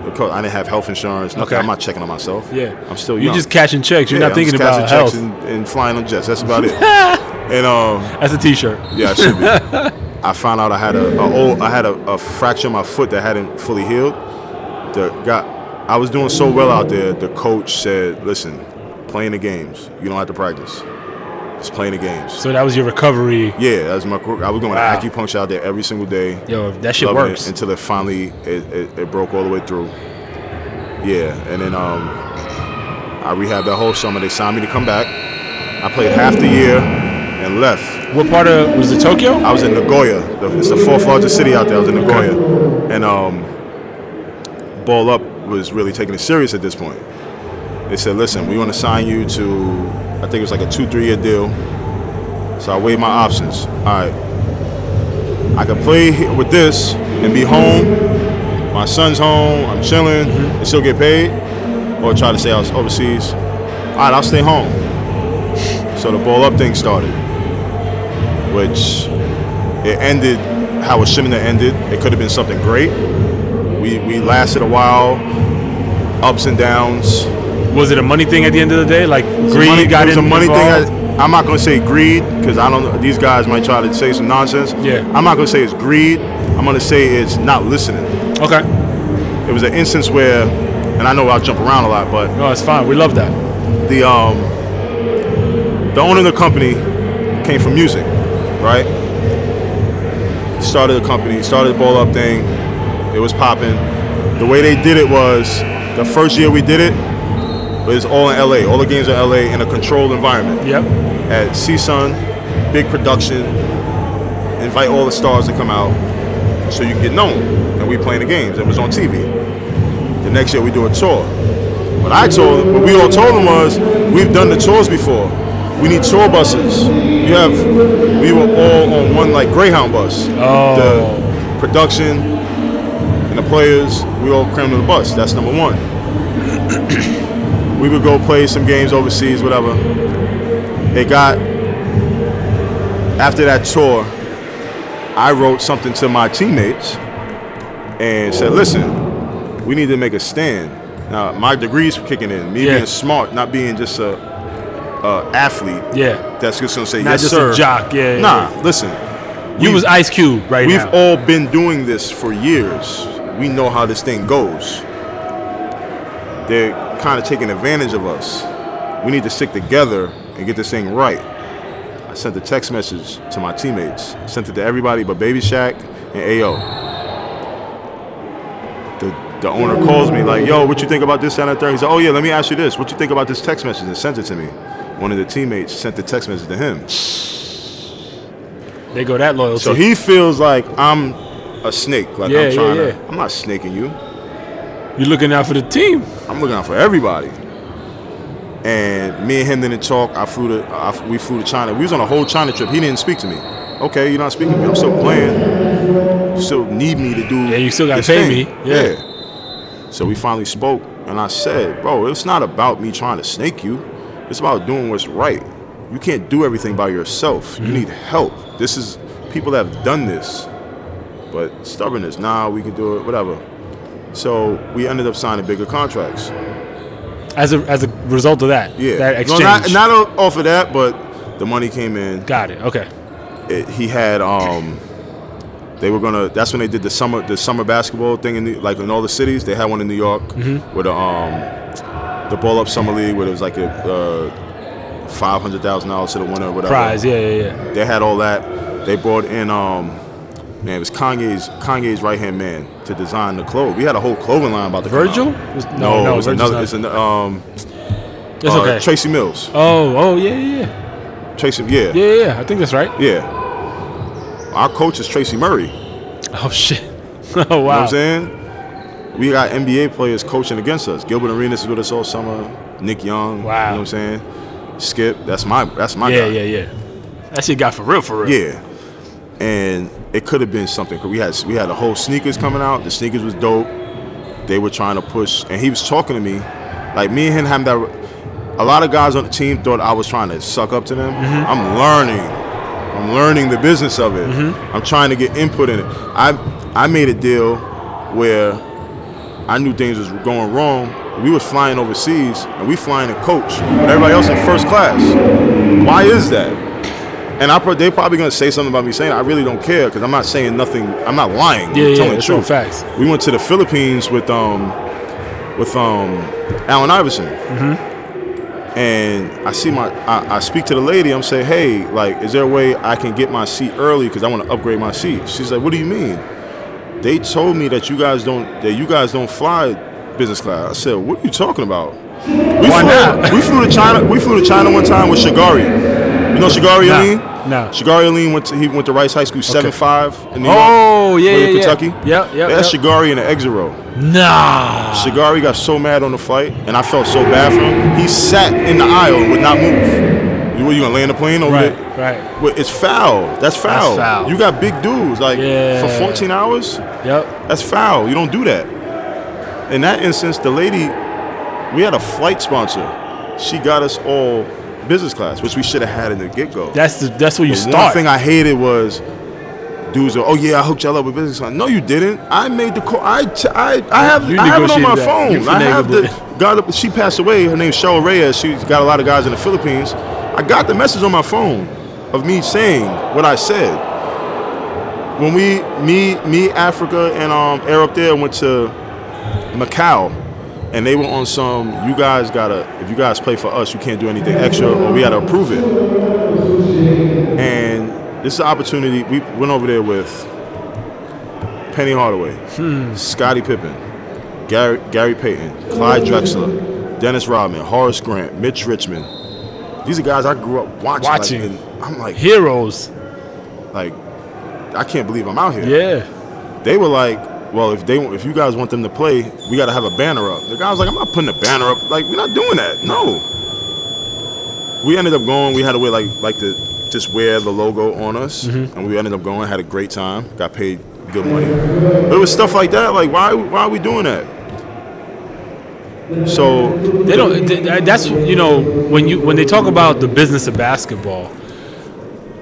Because I didn't have health insurance. Nothing. Okay. I'm not checking on myself. Yeah. I'm still You're just cashing checks. You're Yeah, not thinking about cashing health. checks and, and flying on jets. That's about it. and um, That's a T-shirt. yeah, I should be. I found out I had a, a old, I had a, a fracture in my foot that hadn't fully healed. The got, I was doing so well out there. The coach said, "Listen, playing the games. You don't have to practice. Just playing the games." So that was your recovery. Yeah, that was my. I was going Wow. to acupuncture out there every single day. Yo, that shit works. it until it finally it, it, it broke all the way through. Yeah, and then um, I rehabbed that whole summer. They signed me to come back. I played half the year and left. What part of was it Tokyo? I was in Nagoya. It's the fourth largest city out there. I was in Nagoya, and um, Ball Up was really taking it serious at this point. They said, "Listen, we want to sign you to, I think it was like a two, three-year deal." So I weighed my options. All right, I could play with this and be home. My son's home. I'm chilling mm-hmm. and still get paid, or try to stay out overseas. All right, I'll stay home. So the Ball Up thing started which it ended how it shouldn't have ended. It could have been something great. We we lasted a while, ups and downs. Was it a money thing at the end of the day? Like greed money, got it was a money involved? thing. I, I'm not gonna say greed because I don't. know. These guys might try to say some nonsense. Yeah. I'm not gonna say it's greed. I'm gonna say it's not listening. Okay. It was an instance where, and I know I'll jump around a lot, but No, it's fine. We love that. the um the owner of the company came from music, right? Started a company, started the ball up thing. It was popping. The way they did it was the first year we did it was all in LA. All the games are LA in a controlled environment. Yep. At CSUN, big production. Invite all the stars to come out so you can get known. And we playing the games. It was on TV. The next year we do a tour. What I told, them, what we all told them was, we've done the tours before. We need tour buses. You have, we were all on one like Greyhound bus. Oh. The production and the players, we all crammed on the bus. That's number one. We would go play some games overseas, whatever. It got after that tour. I wrote something to my teammates and said, "Listen, we need to make a stand." Now, my degrees kicking in. Me Yeah. being smart, not being just a, a athlete. Yeah. That's just gonna say Not yes, just sir. a jock. Yeah. Nah, yeah. listen. You was Ice Cube right We've now. all been doing this for years. We know how this thing goes. They're kind of taking advantage of us. We need to stick together and get this thing right. I sent a text message to my teammates. I sent it to everybody but Baby Shaq and AO. The, the owner calls me like, yo, what you think about this, that, and third? He said, oh yeah, let me ask you this. What you think about this text message? And sent it to me. One of the teammates sent the text message to him. they go that loyalty. So he feels like I'm a snake. Like Yeah, I'm trying yeah, to. I'm not snaking you. You're looking out for the team. I'm looking out for everybody. And me and him didn't talk. I flew to. I, we flew to China. We was on a whole China trip. He didn't speak to me. Okay, you're not speaking to me. I'm still playing. You still need me to do. Yeah, you still gotta pay thing. me. Yeah. So we finally spoke, and I said, "Bro, it's not about me trying to snake you. It's about doing what's right. You can't do everything by yourself. Mm-hmm. You need help. This is people have done this, but stubbornness. Nah, we can do it. Whatever." So we ended up signing bigger contracts. As a as a result of that. Yeah, That No, not, not off of that, but the money came in. Got it. Okay. It, he had um, they were gonna. That's when they did the summer the summer basketball thing in New, like in all the cities. They had one in New York Mm-hmm. with a, um, the ball up summer league where it was like a uh, five hundred thousand dollars to the winner or whatever. Prize. Yeah, yeah, yeah. They had all that. They brought in um, man, it was Kanye's Kanye's right hand man to design the clothes. We had a whole clothing line about the Virgil? Was- No, no, no, it's Virgil's another. not. It's an, um, It's uh, okay. Tracy Mills. oh, oh, yeah, yeah, yeah. Tracy, yeah. Yeah, yeah. I think that's right. Yeah. Our coach is Tracy Murray. Oh shit. oh know what wow. I'm saying? We got NBA players coaching against us. Gilbert Arenas is with us all summer. Nick Young. Wow. You know what I'm saying? Skip. That's my that's my yeah, guy. yeah, yeah. That shit got for real, for real. Yeah. And it could have been something. 'cause We had we had a whole sneakers coming out. The sneakers was dope. They were trying to push, and he was talking to me, like me and him have that. a lot of guys on the team thought I was trying to suck up to them. Mm-hmm. I'm learning. I'm learning the business of it. Mm-hmm. I'm trying to get input in it. I I made a deal where I knew things was going wrong. We was flying overseas and we flying in coach, but everybody else in first class. Why is that? And I pro- they probably gonna say something about me saying it. I really don't care because I'm not saying nothing. I'm not lying. Yeah, I'm yeah, telling the truth. facts. We went to the Philippines with um with um Allen Iverson. And I see my, I, I speak to the lady. I'm saying, hey, like, is there a way I can get my seat early because I want to upgrade my seat? She's like, what do you mean? They told me that you guys don't, that you guys don't fly business class. I said, what are you talking about? We Why flew, not? We flew to China. We flew to China one time with Shagari. You know Shagari Nah, Alleyne? nah. Shagari Alleyne went to he went to Rice High School seven five in New York. Oh yeah, yeah, yeah. Kentucky. Yep, yep. Yeah, yep. that's Shagari in the exit row. Nah. Shagari got so mad on the flight, and I felt so bad for him. He sat in the aisle and would not move. You, were you gonna land the plane over Right, there? right. Well, it's foul. That's foul. That's foul. You got big dudes like Yeah. for 14 hours. Yep. That's foul. You don't do that. In that instance, the lady, we had a flight sponsor. She got us all business class, which we should have had in the get go. That's the that's where you The start. One thing I hated was dudes. Are, oh yeah, I hooked y'all up with business class. No, you didn't. I made the call. I have You I have it on my that. Phone. I have the got. She passed away. Her name's Cheryl Reyes. She's got a lot of guys in the Philippines. I got the message on my phone of me saying what I said. When we me me Africa and um Air up there went to Macau and they were on some you guys gotta if you guys play for us you can't do anything extra or we gotta approve it. And this is an opportunity we went over there with Penny Hardaway hmm. Scottie Pippen Gary, Gary Payton Clyde Drexler Dennis Rodman Horace Grant Mitch Richmond. These are guys I grew up watching, like, and I'm like Heroes. like I can't believe I'm out here. Yeah. they were like, well, if they if you guys want them to play, we got to have a banner up. The guy was like, I'm not putting a banner up. Like, we're not doing that. No. We ended up going. We had to wear like like to just wear the logo on us, mm-hmm. and we ended up going. Had a great time. Got paid good money. But it was stuff like that. Like, why why are we doing that? So They don't. th- That's you know when you when they talk about the business of basketball,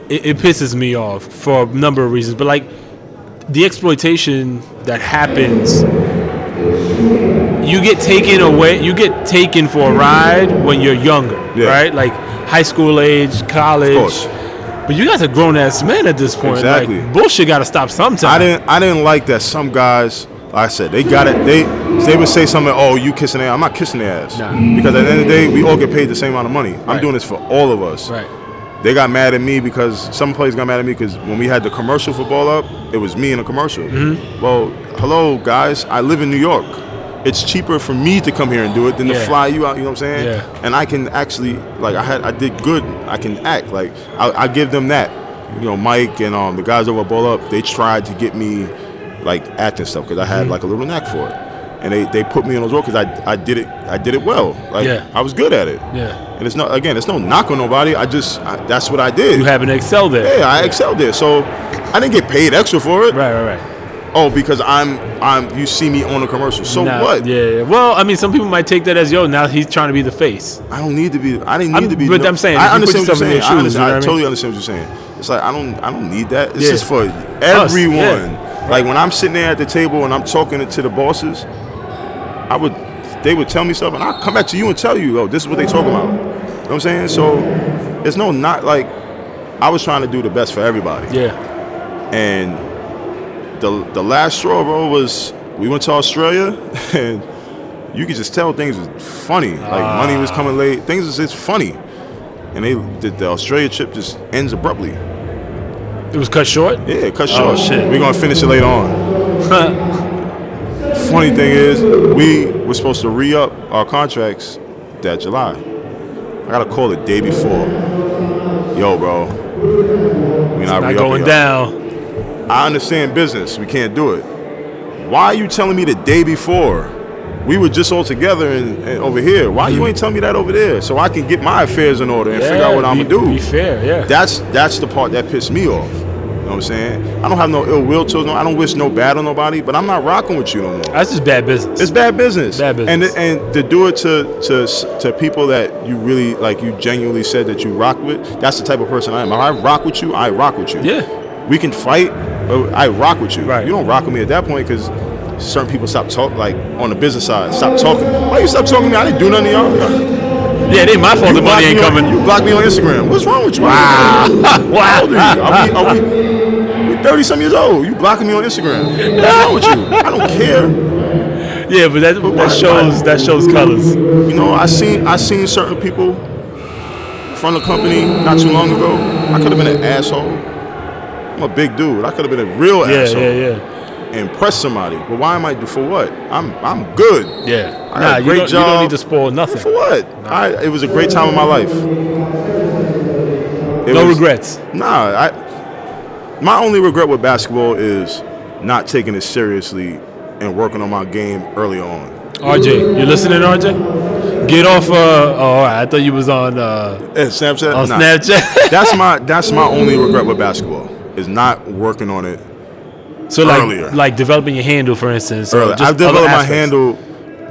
it, it pisses me off for a number of reasons. But like the exploitation that happens, you get taken away. You get taken for a ride when you're younger, Yeah. right? Like high school age, college. course. But you guys are grown ass men at this point. Exactly. Like bullshit got to stop sometime. I didn't I didn't like that some guys like I said they got it they they would say something oh you kissing their I'm not kissing their ass Nah. because at the end of the day we all get paid the same amount of money I'm Right. doing this for all of us Right. They got mad at me because some players got mad at me because when we had the commercial for ball up it was me in a commercial. Mm-hmm. well hello guys. I live in New York. It's cheaper for me to come here and do it than to fly you out you know what I'm saying? Yeah. and I can actually like I had I did good. I can act. Like I, I give them that. You know Mike and um the guys over Ball Up they tried to get me like acting stuff because I Mm-hmm. had like a little knack for it. And they, they put me in those roles because I, I did it I did it well. Like Yeah. I was good at it. Yeah. And it's not again it's no knock on nobody I just I, that's what I did You happen to excel there. yeah I excelled there so I didn't get paid extra for it Right. Right. Right. oh because I'm I'm you see me on a commercial so Nah, what Yeah, yeah. Well, I mean, some people might take that as yo. Now he's trying to be the face. I don't need to be. I didn't need I'm- to be. but I'm saying, I understand what you're saying. I, understand, you know I what I totally understand what you're saying. It's like I don't. I don't need that. This Yeah. is for everyone. yeah. Like when I'm sitting there at the table and I'm talking to the bosses, I would. They would tell me stuff, and I'll come back to you and tell you, "Oh, this is what they talk about." You know what I'm saying? So it's no not like I was trying to do the best for everybody. Yeah. And the the last straw, bro, was we went to Australia and you could just tell things was funny. Like money was coming late. Things was just funny. And they the, the Australia trip just ends abruptly. It was cut short. Yeah, cut short. Oh, shit. We're gonna finish it later on. Funny thing is, we were supposed to re-up our contracts that July. I got a call the day before. Yo, bro, we not, Not going down. I understand business. We can't do it. Why are you telling me the day before? We were just all together and, and over here. Why you hmm. ain't telling me that over there so I can get my affairs in order and figure out what I'm gonna do? Be fair. Yeah. That's that's the part that pissed me off. You know what I'm saying? I don't have no ill will to no. I don't wish no bad on nobody, but I'm not rocking with you no more. That's just bad business. It's bad business. Bad business. And and to do it to to to people that you really like, you genuinely said that you rock with. That's the type of person I am. If I rock with you, I rock with you. Yeah. We can fight, but I rock with you. Right. You don't rock with me at that point because certain people stop talking. Like on the business side, stop talking. Why you stop talking to me? I didn't do nothing to y'all. yeah, it ain't my fault the money ain't me on- coming. you blocked me on Instagram. What's wrong with you? Wow. How old are you? Are we, are we 30 some years old. You blocking me on Instagram. What's wrong with you? I don't care. Yeah, but that why- that shows that shows colors. You know, I seen I seen certain people from the company not too long ago. I could have been an asshole. I'm a big dude. I could have been a real Yeah, asshole. yeah, yeah, Impress somebody. But why am I for what? I'm I'm good. yeah. I Nah, a you great don't, you don't need to spoil nothing. For what? I it was a great time of my life. It No was- regrets. Nah, I my only regret with basketball is not taking it seriously and working on my game early on. RJ, you listening, RJ? Get off. Uh, oh. I thought you was on uh, And Snapchat? on Nah. Snapchat. That's my that's my only regret with basketball is not working on it so like, Earlier. like developing your handle, for instance. early. I've developed my handle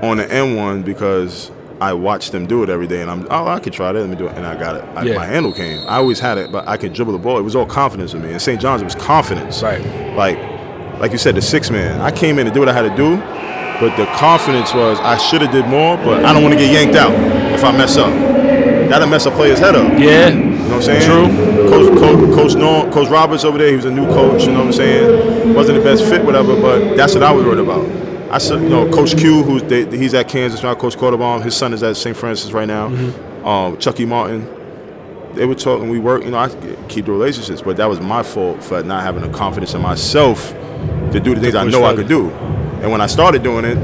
on the And One because I watched them do it every day, and I'm oh I could try that. Let me do it, and I got it. I, Yeah. My handle came. I always had it, but I could dribble the ball. It was all confidence in me. And St. John's, it was confidence. Right. Like, like you said, the six man. I came in to do what I had to do, but the confidence was I should have did more, but I don't want to get yanked out if I mess up. That'll mess a player's head up. Yeah. You know what I'm saying? True. Coach, Coach, Coach, Norm, Coach Roberts over there, he was a new coach. You know what I'm saying? Wasn't the best fit, whatever. But that's what I was worried about. I said, you know, Coach Q, who's they, he's at Kansas now. Coach Cordoban, his son is at St. Francis right now. Mm-hmm. Um, Chucky Martin. They were talking. We work. You know, I keep the relationships, but that was my fault for not having the confidence in myself to do the things I know I could do. And when I started doing it,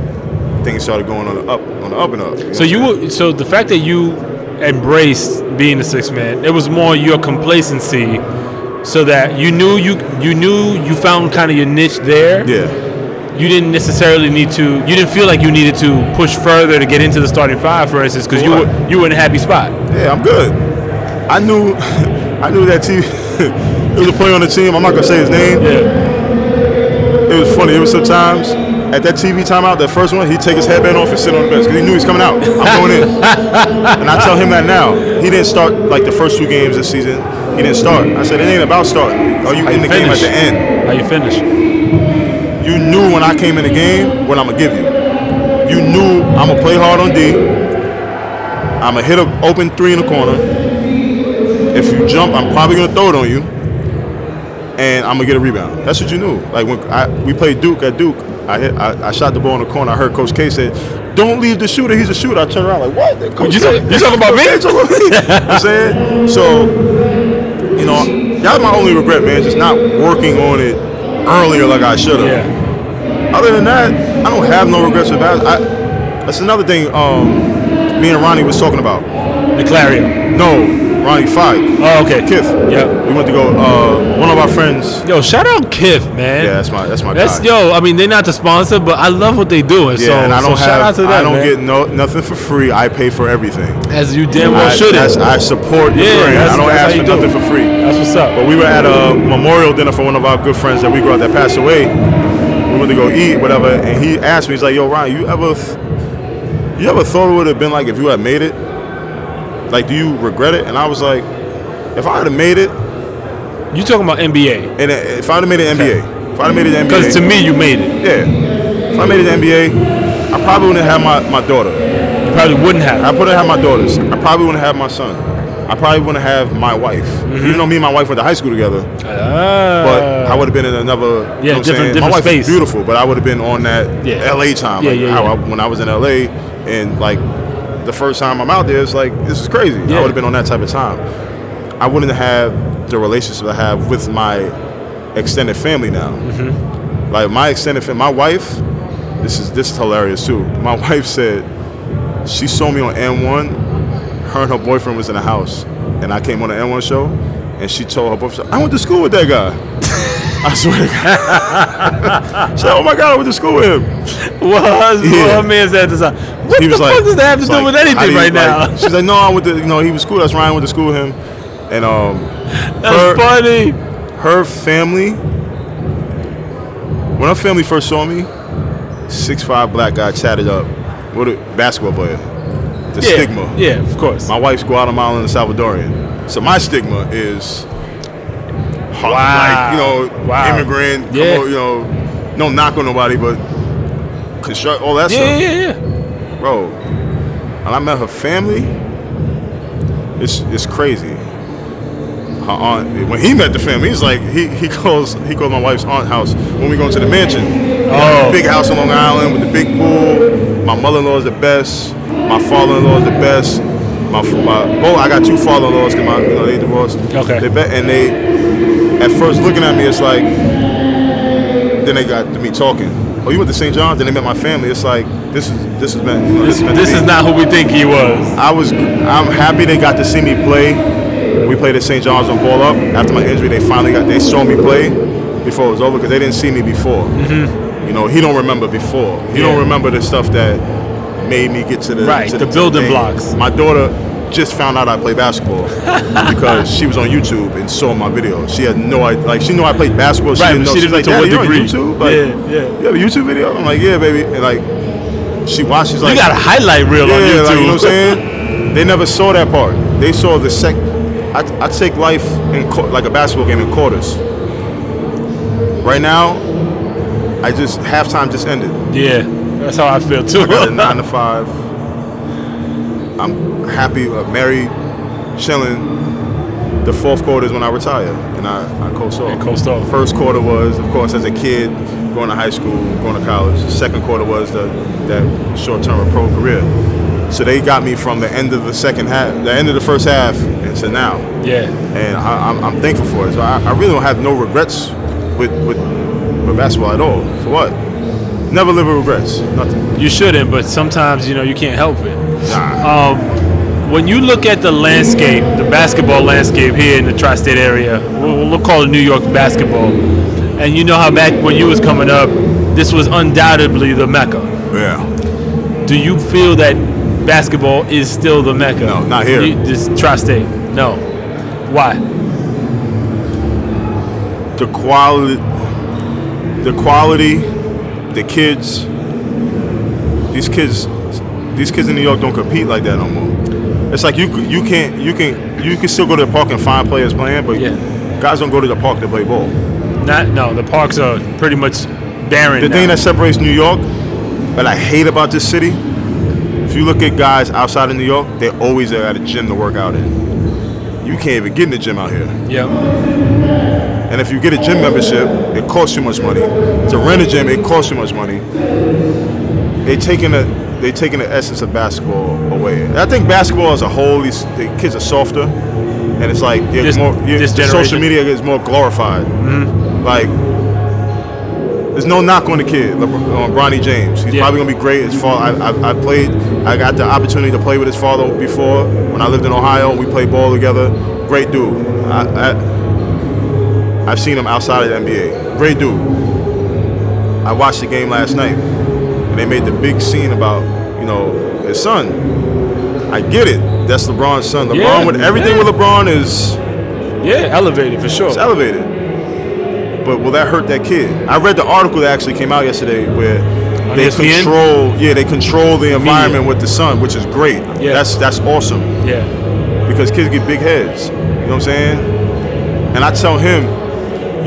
things started going on the up, on the up and up. So you were, so the fact that you embraced being a six man, it was more your complacency, so that you knew you you knew you found kind of your niche there. yeah. You didn't necessarily need to. You didn't feel like you needed to push further to get into the starting five, for instance, because you were you were in a happy spot. Yeah, I'm good. I knew, I knew that team. there was a player on the team. I'm not gonna say his name. Yeah. It was funny. It was sometimes at that TV timeout, that first one, he'd take his headband off and sit on the bench because he knew he was coming out. I'm going in, and I tell him that now. He didn't start like the first two games this season. He didn't start. I said it ain't about starting. Are you How in you the game at the end? How you finish? You knew when I came in the game what I'm gonna give you. You knew I'm gonna play hard on D. I'm gonna hit an open three in the corner. If you jump, I'm probably gonna throw it on you, and I'm gonna get a rebound. That's what you knew. Like when I, we played Duke at Duke, I hit, I, I shot the ball in the corner. I heard Coach K said, "Don't leave the shooter. He's a shooter." I turned around like, "What? Coach You K- talk- you talking about me? Coach talking about me?" You know what I'm saying so. You know, that's my only regret, man. Just not working on it earlier like I should have. Yeah. Other than that, I don't have no regrets with that. I, that's another thing. Um, me and Ronnie was talking about. Naclerio. No, Ronnie Fieg. Oh, okay. Kith. Yeah. We went to go. Uh, one of our friends. Yo, shout out Kith, man. Yeah, that's my that's my That's guy. yo. I mean, they're not the sponsor, but I love what they doing. Yeah, so, and I don't so have. shout out to them, I don't man. get no nothing for free. I pay for everything. as you damn well should I support the Yeah, brand. I don't ask for do nothing for free. That's what's up. But we were at a memorial dinner for one of our good friends that we grew up that passed away. We went to go eat, whatever, and he asked me, he's like, "Yo, Ryan, you ever, th- you ever thought it would have been like if you had made it? Like, do you regret it?" And I was like, "If I had made it, You talking about NBA? and if I'd have made it NBA, if I'd have made it NBA, Because to me, you made it. yeah, if I made it NBA, I probably wouldn't have my my daughter. You probably wouldn't have. I wouldn't have my daughters. I probably wouldn't have my son. I probably wouldn't have my wife. Mm-hmm. Even though me and my wife went to high school together, Ah. but I would have been in another. you know different- different my wife space. is beautiful, but I would have been on that Yeah. LA time. Yeah, like yeah, how yeah. I, when I was in LA, and like the first time I'm out there, it's like this is crazy. Yeah. I would have been on that type of time. I wouldn't have the relationship I have with my extended family now. Mm-hmm. Like my extended family, my wife. This is this is hilarious too. My wife said she saw me on And One. Her and her boyfriend was in the house, and I came on the And One show, and she told her boyfriend, "I went to school with that guy." I swear to God. she said, "Oh my God, I went to school with him." What? Yeah. What man said this? What He the fuck like, does that have to do like, with anything right like- now? She's like, "No, I went to, you know, he was cool. That's Ryan went to school with him." And um, That's her- funny. her family, when her family first saw me, six five black guy chatted up with a basketball player. The yeah, stigma. Yeah, of course. My wife's Guatemalan and Salvadorian. So my stigma is hard, Wow. like, you know, Wow. immigrant, come Yeah. on, you know, no knock on nobody, but construct all that yeah, stuff. yeah, yeah. Bro, and I met her family, it's it's crazy. Her aunt, when he met the family, he's like he he calls he calls my wife's aunt house when we go into the mansion. Oh. big house on Long Island with the big pool. My mother-in-law is the best. My father-in-law is the best. My my both I got two father-in-laws because my you know they divorced. Okay. They bet and they at first looking at me, it's like then they got to me talking. Oh, you went to St. John's? Then they met my family. It's like this is this is meant. You know, This, is meant this be. is not who we think he was. I was. I'm happy they got to see me play. We played at St. John's on Ball Up. After my injury, they finally got. They saw me play before it was over because they didn't see me before. Mm-hmm. You know, he don't remember before. He Yeah. don't remember the stuff that made me get to the Right, to the to building blocks. My daughter just found out I play basketball because she was on YouTube and saw my video. She had no idea. Like she knew I played basketball. She Right, didn't know. she didn't like, to what "Daddy, you're degree." on YouTube? Like, Yeah, yeah. You have a YouTube video? I'm like, yeah, baby. And like, she watched. She's like, you got a highlight reel yeah, on YouTube. like you know what I'm saying. They never saw that part. They saw the sec. I, I take life in qu- like a basketball game in quarters. Right now, I just halftime just ended. yeah, that's how I feel too. I got a nine to five. I'm happy, uh, married, chilling. The fourth quarter is when I retire, and I, I coast off. And coast off. First quarter was, of course, as a kid, going to high school, going to college. Second quarter was the that short-term of pro career. So they got me from the end of the second half, the end of the first half, and to now yeah, and I, I'm, I'm thankful for it. So I, I really don't have no regrets with, with with basketball at all. For what? Never live with regrets. Nothing. you shouldn't, but sometimes you know you can't help it. Nah. Um, when you look at the landscape, the basketball landscape here in the tri-state area, we'll, we'll call it New York basketball, and you know how back when you was coming up, this was undoubtedly the mecca. yeah. Do you feel that basketball is still the mecca? No, not here. You, this tri-state, no. Why? The quality, the quality, the kids. These kids, these kids in New York don't compete like that no more. It's like you you can't you can you can still go to the park and find players playing, but Yeah. guys don't go to the park to play ball. Not no. The parks are pretty much barren. The now. thing that separates New York, that I hate about this city, if you look at guys outside of New York, they're always at a gym to work out in. You can't even get in the gym out here. Yep. And if you get a gym membership, it costs you much money. To rent a gym, it costs you much money. They taking the they taking the essence of basketball away. And I think basketball as a whole, these the kids are softer, and it's like This- more. this social media is more glorified. Mm-hmm. Like there's no knock on the kid, LeBron, on Bronny James. He's Yeah. probably gonna be great. His father, I, I, I played, I got the opportunity to play with his father before when I lived in Ohio. We played ball together. Great dude. I, I've seen him outside of the NBA. Great dude. I watched the game last night, and they made the big scene about you know his son. I get it. That's LeBron's son. LeBron Yeah, with everything yeah. with LeBron is Yeah, elevated for sure. it's elevated. But will that hurt that kid? I read the article that actually came out yesterday where On they ESPN? control, yeah, they control the environment with the son, which is great. Yeah. That's that's awesome Yeah. because kids get big heads. You know what I'm saying? And I tell him,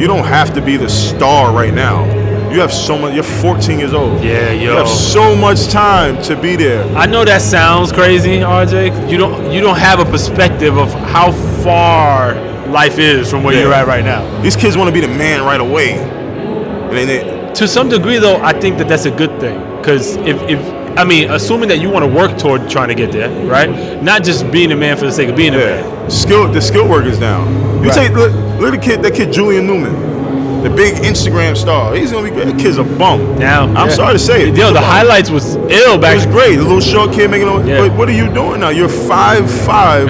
you don't have to be the star right now. You have so much. You're 14 years old. Yeah, yo. You have so much time to be there. I know that sounds crazy, RJ. You don't you don't have a perspective of how far life is from where Yeah. you're at right now. These kids want to be the man right away. And then they, To some degree, though, I think that that's a good thing. Because if, if I mean, assuming that you want to work toward trying to get there, right? Not just being a man for the sake of being a man. Skill the skill work is down. You Right. take look, look at the kid that kid Julian Newman, the big Instagram star. He's gonna be great. That kid's a bum. Now, I'm yeah. sorry to say it. Yo, the highlights was ill back. It was great. The little short kid making it. Yeah. But what are you doing now? You're five five.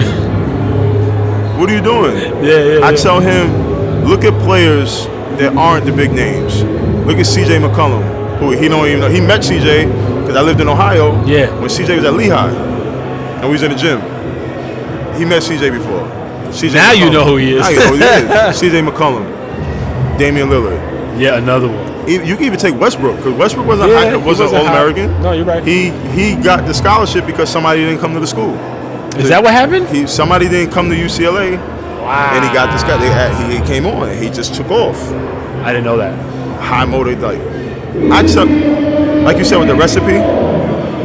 what are you doing? Yeah, yeah, I yeah. tell him, look at players that aren't the big names. Look at C.J. McCollum, who he don't even know. He met C.J. because I lived in Ohio. Yeah. When C.J. was at Lehigh, and we was in the gym. He met C.J. before. CJ Now you know who he is. Now you know who he is. C.J. McCollum. Damian Lillard. Yeah, another one. E- You can even take Westbrook because Westbrook wasn't Yeah, high, he wasn't wasn't all American. No, you're right. He he got the scholarship because somebody didn't come to the school. Is that what happened? He somebody didn't come to UCLA Wow. and he got this guy. They had, he came on and he just took off. I didn't know that. High motor like I took like you said with the recipe.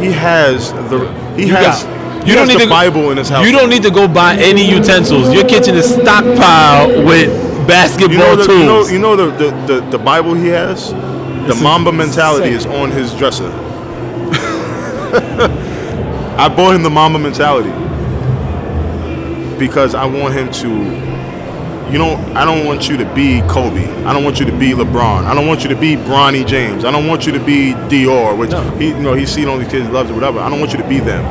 He has the he You has got- you don't need the to- Bible in his house. You don't need to go buy any utensils. Your kitchen is stockpiled with basketball You know, the, you know, tools. you know the, the, the, the Bible he has? The It's Mamba mentality insane. is on his dresser. I bought him the Mamba mentality because I want him to. You know, I don't want you to be Kobe. I don't want you to be LeBron. I don't want you to be Bronny James. I don't want you to be Dior, which No. he, you know, he's seen all these kids loves it, whatever. I don't want you to be them.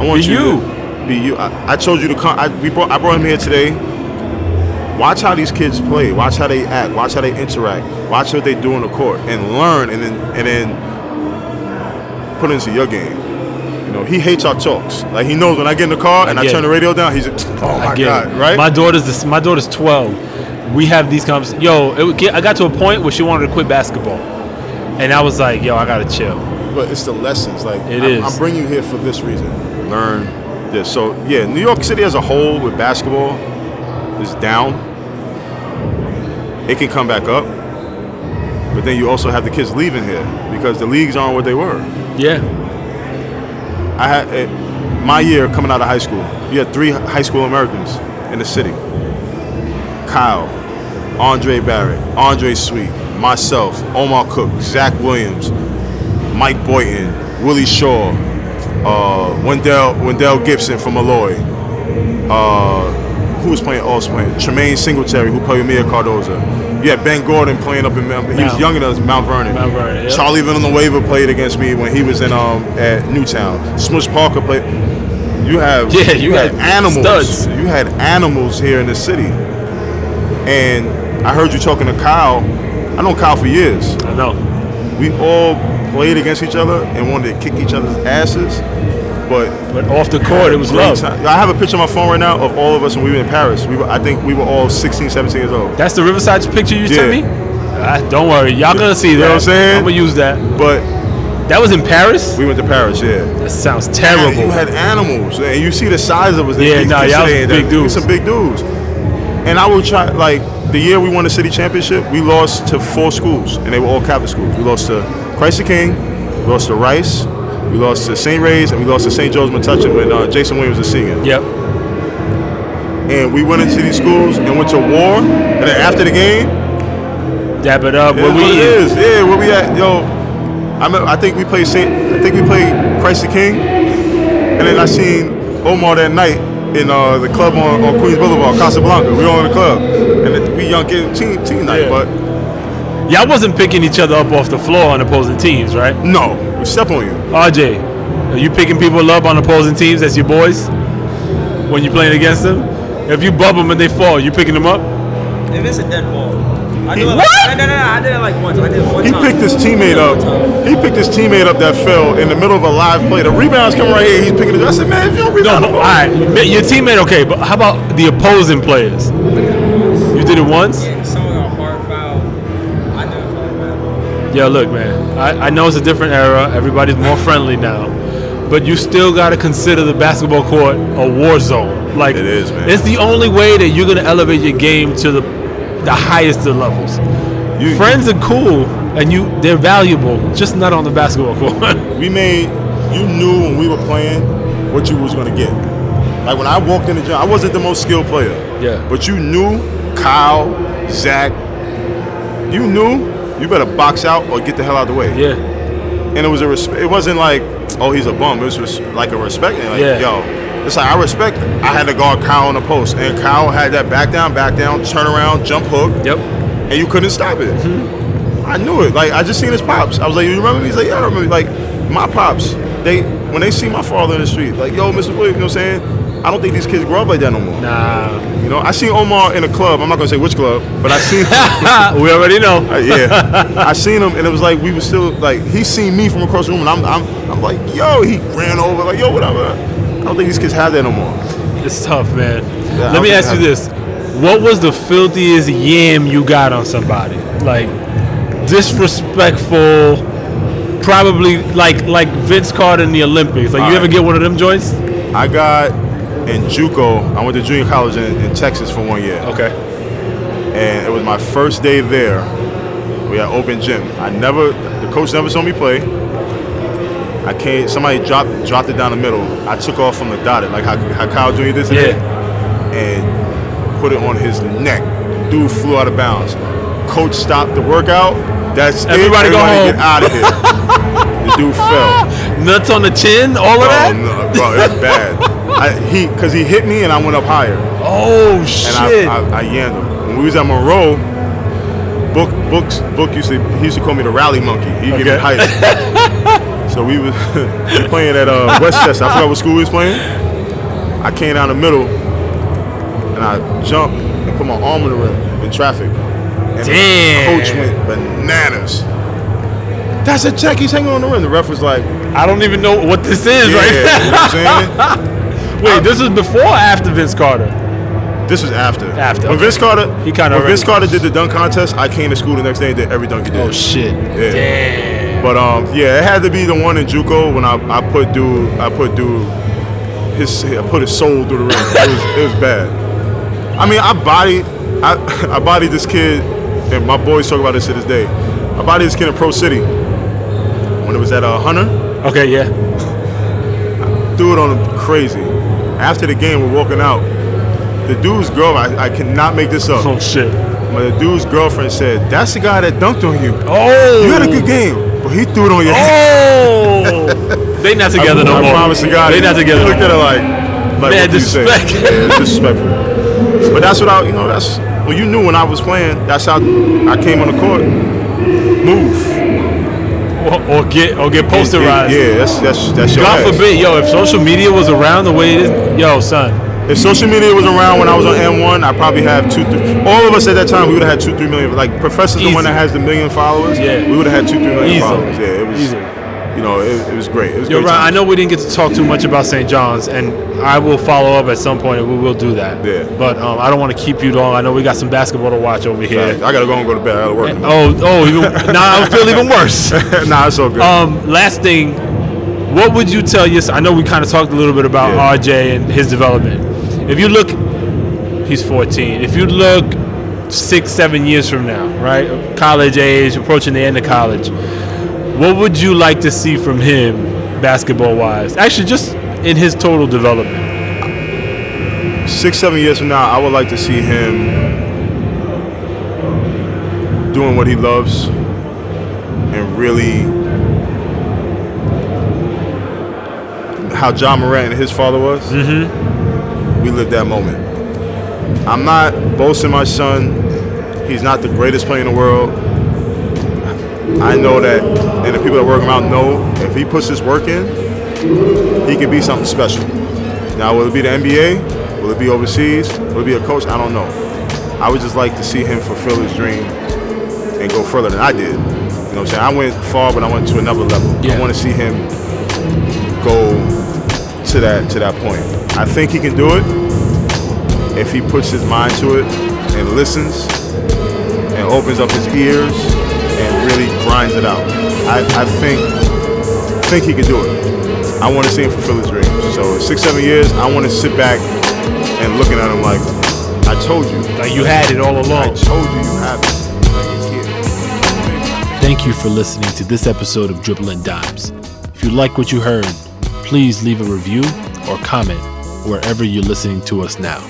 I want Be you, you. to be you. I, I told you to come. I, we brought, I brought him here today watch how these kids play watch how they act watch how they interact watch what they do on the court and learn and then and then put it into your game you know he hates our talks like he knows when i get in the car and i, get turn it. the radio down he's like oh my god it. right My daughter's this, my daughter's 12. We have these conversations. Yo, it, I got to a point where she wanted to quit basketball, and I was like, yo, I gotta chill. but it's the lessons like It I'm, is. I'm bringing you here for this reason learn this so yeah new york city as a whole with basketball is down it can come back up but then you also have the kids leaving here because the leagues aren't what they were Yeah. I had eh, my year coming out of high school. You had three high school Americans in the city: Kyle, Andre Barrett, Andre Sweet, myself, Omar Cook, Zach Williams, Mike Boyton, Willie Shaw, uh, Wendell Wendell Gibson from Molloy. Uh, who was playing? Also playing Tremaine Singletary, who played with Mia Cardozo. You had Ben Gordon playing up in Mount. He was younger than us, Mount Vernon. Mount Vernon, yeah. Charlie Villanueva played against me when he was in um at Newtown. Smush Parker played. You have Yeah, you had had animals. studs. You had animals here in the city. And I heard you talking to Kyle. I know Kyle for years. I know. We all played against each other and wanted to kick each other's asses. But But off the court, it was love. time. I have a picture on my phone right now of all of us when we were in Paris. We were, I think we were all 16, 17 years old. That's the Riverside picture you sent me. Yeah. Ah, don't worry, y'all gonna see You that. know what I'm saying? I'm gonna use that. But That was in Paris. we went to Paris, yeah. That sounds Man, terrible. You had animals, and you see the size of us. Yeah, nah, y'all was big that- dudes. Some big dudes. And I would try like the year we won the city championship, we lost to four schools, and they were all Catholic schools. We lost to Christ the King, we lost to Rice, we lost to St. Ray's, and we lost to St. Joe's Metuchen when uh, Jason Williams was singing. yep. And we went into these schools and went to war, and then after the game, Dab it up. it we what it is. Yeah, where we at? Yo, I remember, I think we played Saint. I think we played Christ the King, and then I seen Omar that night in uh, the club on, on Queens Boulevard, Casablanca. We were on the club, and it, we young kids, team teen night. Yeah. But Y'all wasn't picking each other up off the floor on opposing teams, right? no, we step on you. RJ, are you picking people up on opposing teams as your boys when you're playing against them? If you bump them and they fall, you picking them up? If it's a dead ball, I do it. What? Like, no, no, no, I did it like once. I did it one He time. picked his teammate up. He picked his teammate up that fell in the middle of a live play. The rebound's coming right here. He's picking it. up. I said, man, if you don't No, rebound, but, the all. Your teammate, okay, but how about the opposing players? You did it once? Yeah, Yeah, look, man. I, I know it's a different era. Everybody's more friendly now. But you still got to consider the basketball court a war zone. Like It is, man. It's the only way that you're gonna elevate your game to the the highest of levels. You- Friends are cool and you they're valuable, just not on the basketball court. we made you knew when we were playing what you was gonna get. Like when I walked in the gym, I wasn't the most skilled player. Yeah. But you knew Kyle, Zach, you knew you better box out or get the hell out of the way. yeah. And it was a resp- it wasn't like, oh he's a bum. It was res- like a respect. thing. Like, Yeah. yo, it's like I respect I had to guard Kyle on the post. And Kyle had that back down, back down, turn around, jump hook Yep. and you couldn't stop it. Mm-hmm. I knew it. Like I just seen his pops. I was like, "You remember me?" He's like, "Yeah, I remember." Like my pops, they when they see my father in the street, like, "Yo, Mr. Williams," you know what I'm saying? I don't think these kids grow up like that no more. Nah. You know, I seen Omar in a club. I'm not gonna say which club, but I seen. we already know. Uh, yeah, I seen him, and it was like we were still like he seen me from across the room, and I'm I'm, I'm like, yo, he ran over, like, yo, whatever. I don't think these kids have that no more. It's tough, man. I Let me ask you this. what was the filthiest yam you got on somebody? Like disrespectful, probably like like Vince Carter in the Olympics. Like you ever get one of them joints? I got in JUCO. I went to junior college in, in Texas for one year, Okay. and it was my first day there. We had open gym. I never, the coach never saw me play. I came. Somebody dropped dropped it down the middle. I took off from the dotted, like how, how Kyle Jr. did today, Yeah. and put it on his neck. Dude flew out of bounds. Coach stopped the workout. That's it. Everybody go home. get out of here. the dude fell. Nuts on the chin, all of Oh that. no, bro, it's bad. I, he, cause he hit me and I went up higher, Oh and shit. I, I, I yammed him. When we was at Monroe, Book, books, book used to, he used to call me the rally monkey. He me Okay. height. so we was we playing at uh, Westchester. I forgot what school we was playing. I came down the middle, and I jumped and put my arm in the rim in traffic. And Damn. the coach went bananas. That's a check. He's hanging on the rim. The ref was like, I don't even know what this is yeah, right you know what I'm saying? Wait, this was before or after Vince Carter? This was after. After, When okay. Vince Carter, He kinda when Vince Carter did the dunk contest, I came to school the next day and did every dunk he did. Oh shit. Yeah. Damn. But um, yeah, it had to be the one in JUCO when I, I put dude, I put dude, his, I put his soul through the ring. It was, it was bad. I mean, I bodied, I, I bodied this kid, and my boys talk about this to this day. I bodied this kid in Pro City when it was at uh, Hunter. Okay, yeah. Threw it on him crazy. After the game, we're walking out. The dude's girl, I, I cannot make this up. Oh shit. But the dude's girlfriend said, "That's the guy that dunked on you. Oh. You had a good game, but he threw it on your head." Oh. they not together I, no I more. promise to God. They not together. No at her like, like Mad what do you say? disrespect. Yeah, it's disrespectful. But that's what I, you know, that's well, you knew when I was playing. That's how I came on the court. Move. Or, or get or get Yeah, posterized. Yeah, that's that's that's your God ass. forbid, yo, if social media was around the way it is, yo, son. If social media was around when I was on And One, I probably have two, three. All of us at that time, we would have had two, three million. Like Professor's the one that has the million followers. Yeah. we would have had two, three million Easily. followers. Yeah, it was. Easily. You know, it, it was great. It was You're great right. I know we didn't get to talk too much about St. John's, and I will follow up at some point, and we will do that. Yeah. But um, I don't want to keep you long. I know we got some basketball to watch over here. I gotta go and go to bed. I gotta work. Oh, oh, even, now I feel even worse. nah, it's all good. Um, last thing, what would you tell your? I know we kind of talked a little bit about Yeah. RJ and his development. If you look, he's 14. If you look six, seven years from now, right, college age, approaching the end of college, what would you like to see from him, basketball wise? Actually, just in his total development. Six, seven years from now, I would like to see him doing what he loves and really how Ja Morant and his father was. Mm-hmm. We lived that moment. I'm not boasting my son. He's not the greatest player in the world. I know that, and the people that work him out know if he puts his work in, he can be something special. Now, will it be the NBA? Will it be overseas? Will it be a coach? I don't know. I would just like to see him fulfill his dream and go further than I did. You know what I'm saying? I went far, but I went to another level. Yeah. I want to see him go to that to that point. I think he can do it if he puts his mind to it and listens and opens up his ears and really grinds it out. I, I think think he can do it. I want to see him fulfill his dreams. So six, seven years, I want to sit back and looking at him like, I told you. Like you had it all along. I told you you have it. Like it's here. Thank you for listening to this episode of Dribbling Dimes. If you like what you heard, please leave a review or comment wherever you're listening to us now.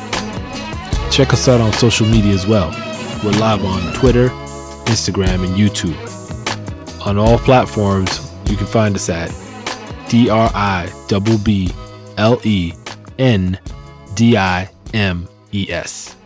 Check us out on social media as well. We're live on Twitter, Instagram, and YouTube. On all platforms, you can find us at D R I B B L E N D I M E S.